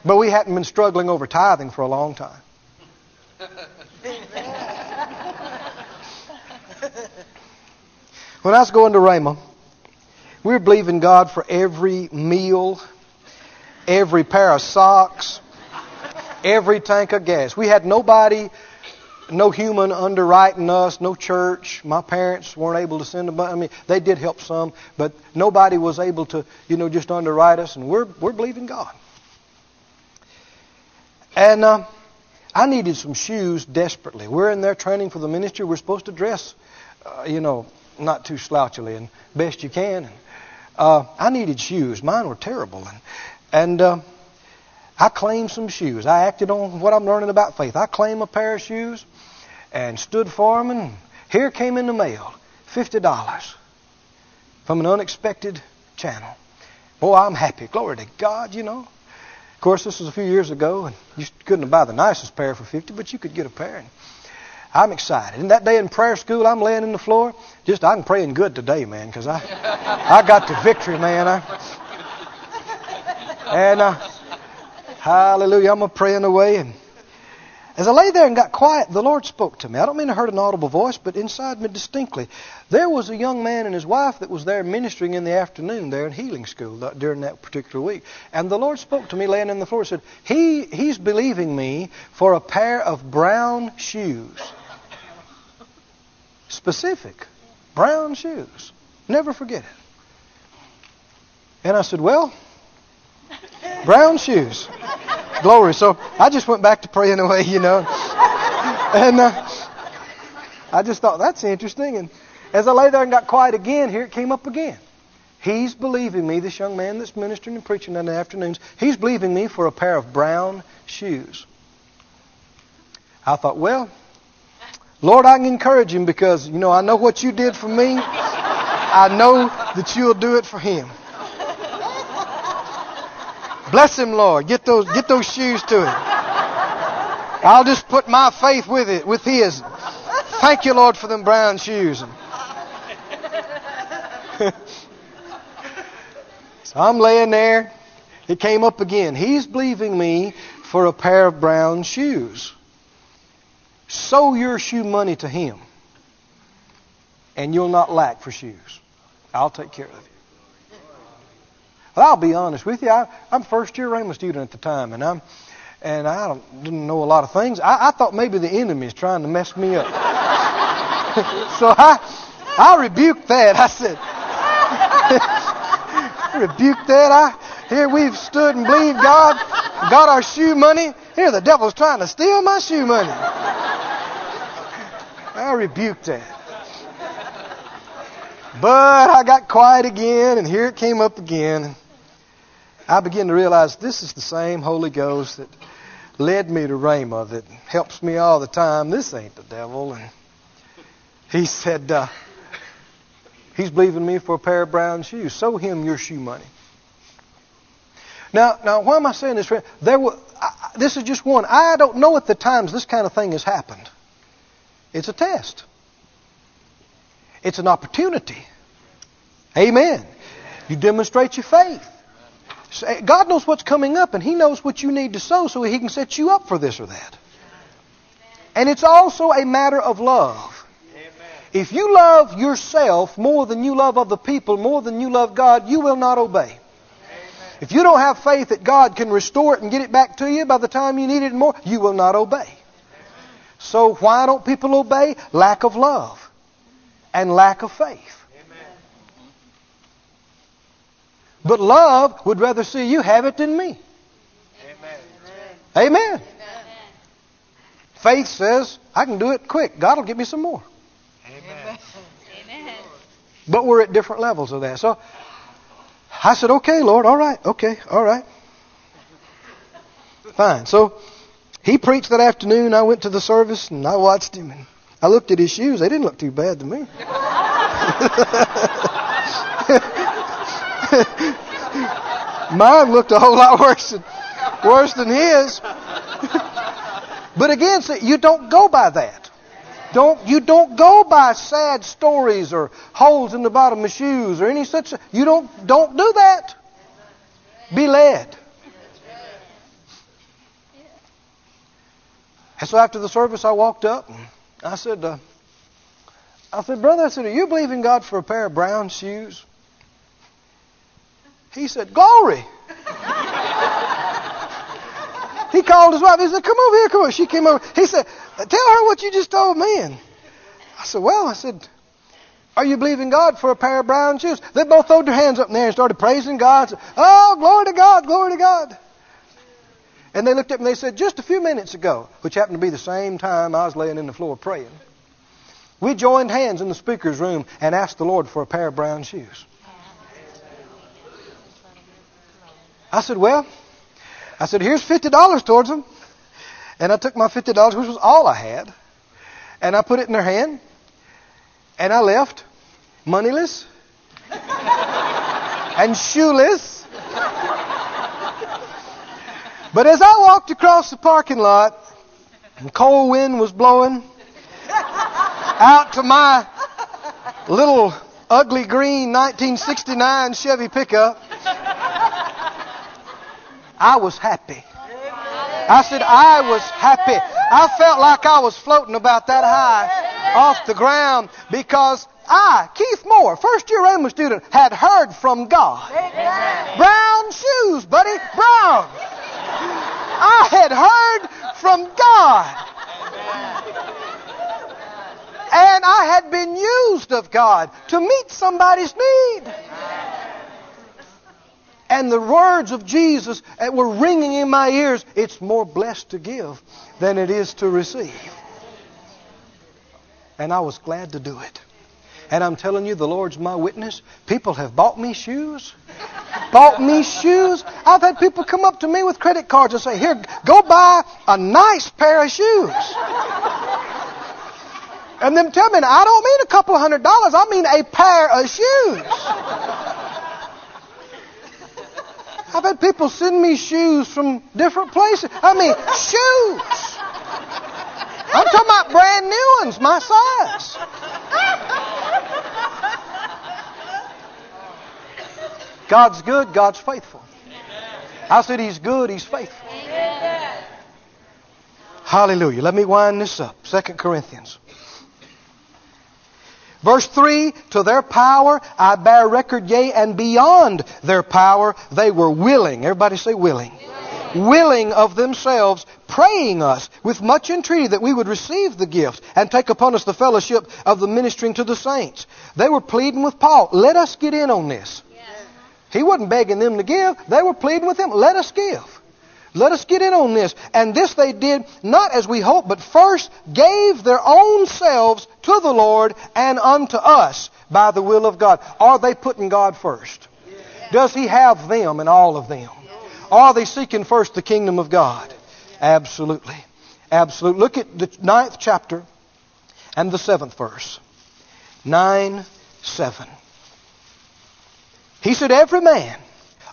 But we hadn't been struggling over tithing for a long time. When I was going to Rhema, we were believing God for every meal, every pair of socks, every tank of gas. We had nobody, no human underwriting us, no church. My parents weren't able to send them. I mean, they did help some, but nobody was able to, you know, just underwrite us. And we're we're believing God. And uh, I needed some shoes desperately. We're in there training for the ministry. We're supposed to dress, uh, you know, not too slouchily and best you can. Uh, I needed shoes. Mine were terrible. And, and uh, I claimed some shoes. I acted on what I'm learning about faith. I claimed a pair of shoes and stood for them. And here came in the mail $50 from an unexpected channel. Boy, I'm happy. Glory to God, you know. Of course, this was a few years ago, and you couldn't buy the nicest pair for 50 but you could get a pair. And I'm excited. And that day in prayer school, I'm laying in the floor. Just I'm praying good today, man, because I I got the victory, man. I, And uh, hallelujah, I'm a praying away. And as I lay there and got quiet, the Lord spoke to me. I don't mean I heard an audible voice, but inside me distinctly. There was a young man and his wife that was there ministering in the afternoon there in healing school during that particular week. And the Lord spoke to me laying on the floor and said, he, He's believing me for a pair of brown shoes. Specific. Brown shoes. Never forget it. And I said, Well, brown shoes. Glory. So I just went back to praying away, you know. And uh, I just thought, that's interesting. And as I lay there and got quiet again, here it came up again. He's believing me, this young man that's ministering and preaching in the afternoons, he's believing me for a pair of brown shoes. I thought, well, Lord, I can encourage him because, you know, I know what you did for me. I know that you'll do it for him. Bless him, Lord. Get those, get those shoes to him. I'll just put my faith with it, with his. Thank you, Lord, for them brown shoes. so I'm laying there. It came up again. He's believing me for a pair of brown shoes. Sow your shoe money to him, and you'll not lack for shoes. I'll take care of you. Well, I'll be honest with you. I, I'm first year Rhema student at the time, and I'm and I didn't know a lot of things. I, I thought maybe the enemy is trying to mess me up. so I I rebuked that. I said, rebuked that. I here we've stood and believed God, got our shoe money. Here the devil's trying to steal my shoe money. I rebuked that. But I got quiet again, and here it came up again. I begin to realize this is the same Holy Ghost that led me to Rhema, that helps me all the time. This ain't the devil. And he said, uh, He's believing me for a pair of brown shoes. Sow him your shoe money. Now, now, why am I saying this? There were, I, this is just one. I don't know at the times this kind of thing has happened. It's a test. It's an opportunity. Amen. You demonstrate your faith. God knows what's coming up, and He knows what you need to sow so He can set you up for this or that. And it's also a matter of love. If you love yourself more than you love other people, more than you love God, you will not obey. If you don't have faith that God can restore it and get it back to you by the time you need it more, you will not obey. So why don't people obey? Lack of love and lack of faith. But love would rather see you have it than me. Amen. Amen. Faith says, I can do it quick. God will give me some more. Amen. Amen. But we're at different levels of that. So I said, okay, Lord, all right, okay, all right. Fine. So he preached that afternoon. I went to the service and I watched him. And I looked at his shoes. They didn't look too bad to me. Mine looked a whole lot worse than, worse than his. but again, you don't go by that. Don't you don't go by sad stories or holes in the bottom of shoes or any such. You don't don't do that. Be led. And so after the service, I walked up and I said, uh, I said, brother, I said, are you believing God for a pair of brown shoes? He said, Glory. he called his wife. He said, Come over here, come over. She came over. He said, Tell her what you just told me. And I said, Well, I said, Are you believing God for a pair of brown shoes? They both threw their hands up in the air and started praising God. Said, oh, glory to God, glory to God. And they looked at me and they said, Just a few minutes ago, which happened to be the same time I was laying in the floor praying, we joined hands in the speaker's room and asked the Lord for a pair of brown shoes. I said, Well, I said, Here's $50 towards them. And I took my $50, which was all I had, and I put it in their hand, and I left moneyless and shoeless. But as I walked across the parking lot, and cold wind was blowing out to my little ugly green 1969 Chevy pickup. I was happy. I said, I was happy. I felt like I was floating about that high off the ground because I, Keith Moore, first year Rhema student, had heard from God. Brown shoes, buddy, brown. I had heard from God. And I had been used of God to meet somebody's need. And the words of Jesus were ringing in my ears. It's more blessed to give than it is to receive. And I was glad to do it. And I'm telling you, the Lord's my witness. People have bought me shoes. Bought me shoes. I've had people come up to me with credit cards and say, Here, go buy a nice pair of shoes. And them tell me, I don't mean a couple of hundred dollars, I mean a pair of shoes. I've had people send me shoes from different places. I mean, shoes. I'm talking about brand new ones, my size. God's good, God's faithful. I said He's good, He's faithful. Hallelujah. Let me wind this up. Second Corinthians. Verse 3 To their power I bear record, yea, and beyond their power they were willing. Everybody say willing. Willing of themselves, praying us with much entreaty that we would receive the gift and take upon us the fellowship of the ministering to the saints. They were pleading with Paul, let us get in on this. He wasn't begging them to give, they were pleading with him, let us give. Let us get in on this. And this they did not as we hoped, but first gave their own selves to the Lord and unto us by the will of God. Are they putting God first? Does He have them and all of them? Are they seeking first the kingdom of God? Absolutely. Absolutely. Look at the ninth chapter and the seventh verse. 9 7. He said, Every man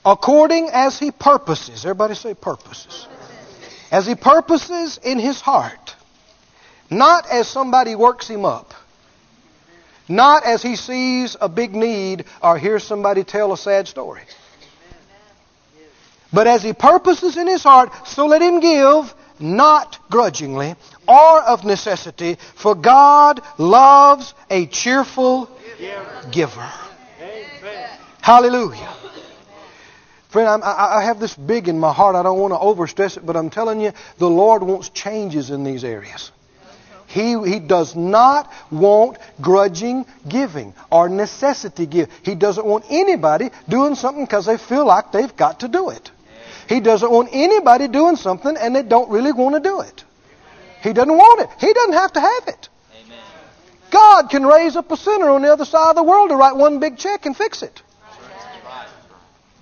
according as he purposes. Everybody say purposes. As he purposes in his heart. Not as somebody works him up. Not as he sees a big need or hears somebody tell a sad story. But as he purposes in his heart, so let him give, not grudgingly or of necessity, for God loves a cheerful giver. Hallelujah. Friend, I, I have this big in my heart. I don't want to overstress it, but I'm telling you, the Lord wants changes in these areas. He, he does not want grudging giving or necessity give. He doesn't want anybody doing something because they feel like they've got to do it. He doesn't want anybody doing something and they don't really want to do it. He doesn't want it. He doesn't have to have it. God can raise up a sinner on the other side of the world to write one big check and fix it.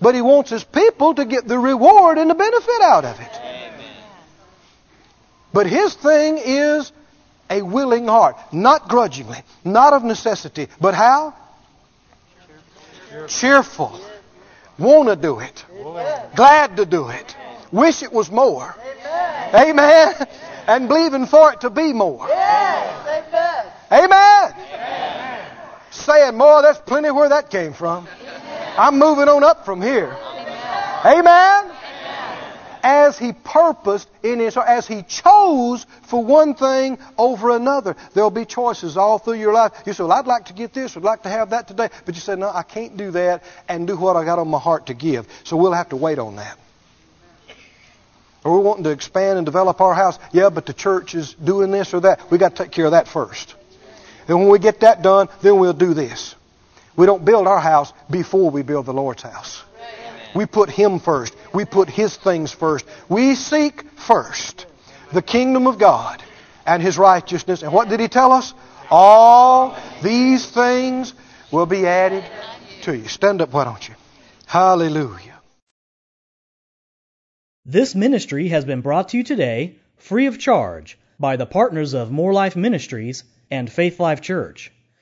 But He wants His people to get the reward and the benefit out of it. Amen. But His thing is a willing heart, not grudgingly, not of necessity, but how? Cheerful. Cheerful. Want to do it. Amen. Glad to do it. Wish it was more. Amen. Amen. And believing for it to be more. Yes. Amen. Amen. Saying more, that's plenty where that came from. I'm moving on up from here. Amen. As he purposed in his heart, as he chose for one thing over another. There'll be choices all through your life. You say, Well, I'd like to get this, I'd like to have that today. But you say, No, I can't do that and do what I got on my heart to give. So we'll have to wait on that. Or we're wanting to expand and develop our house. Yeah, but the church is doing this or that. We got to take care of that first. And when we get that done, then we'll do this. We don't build our house before we build the Lord's house. We put Him first. We put His things first. We seek first the kingdom of God and His righteousness. And what did He tell us? All these things will be added to you. Stand up, why don't you? Hallelujah. This ministry has been brought to you today free of charge by the partners of Moore Life Ministries and Faith Life Church.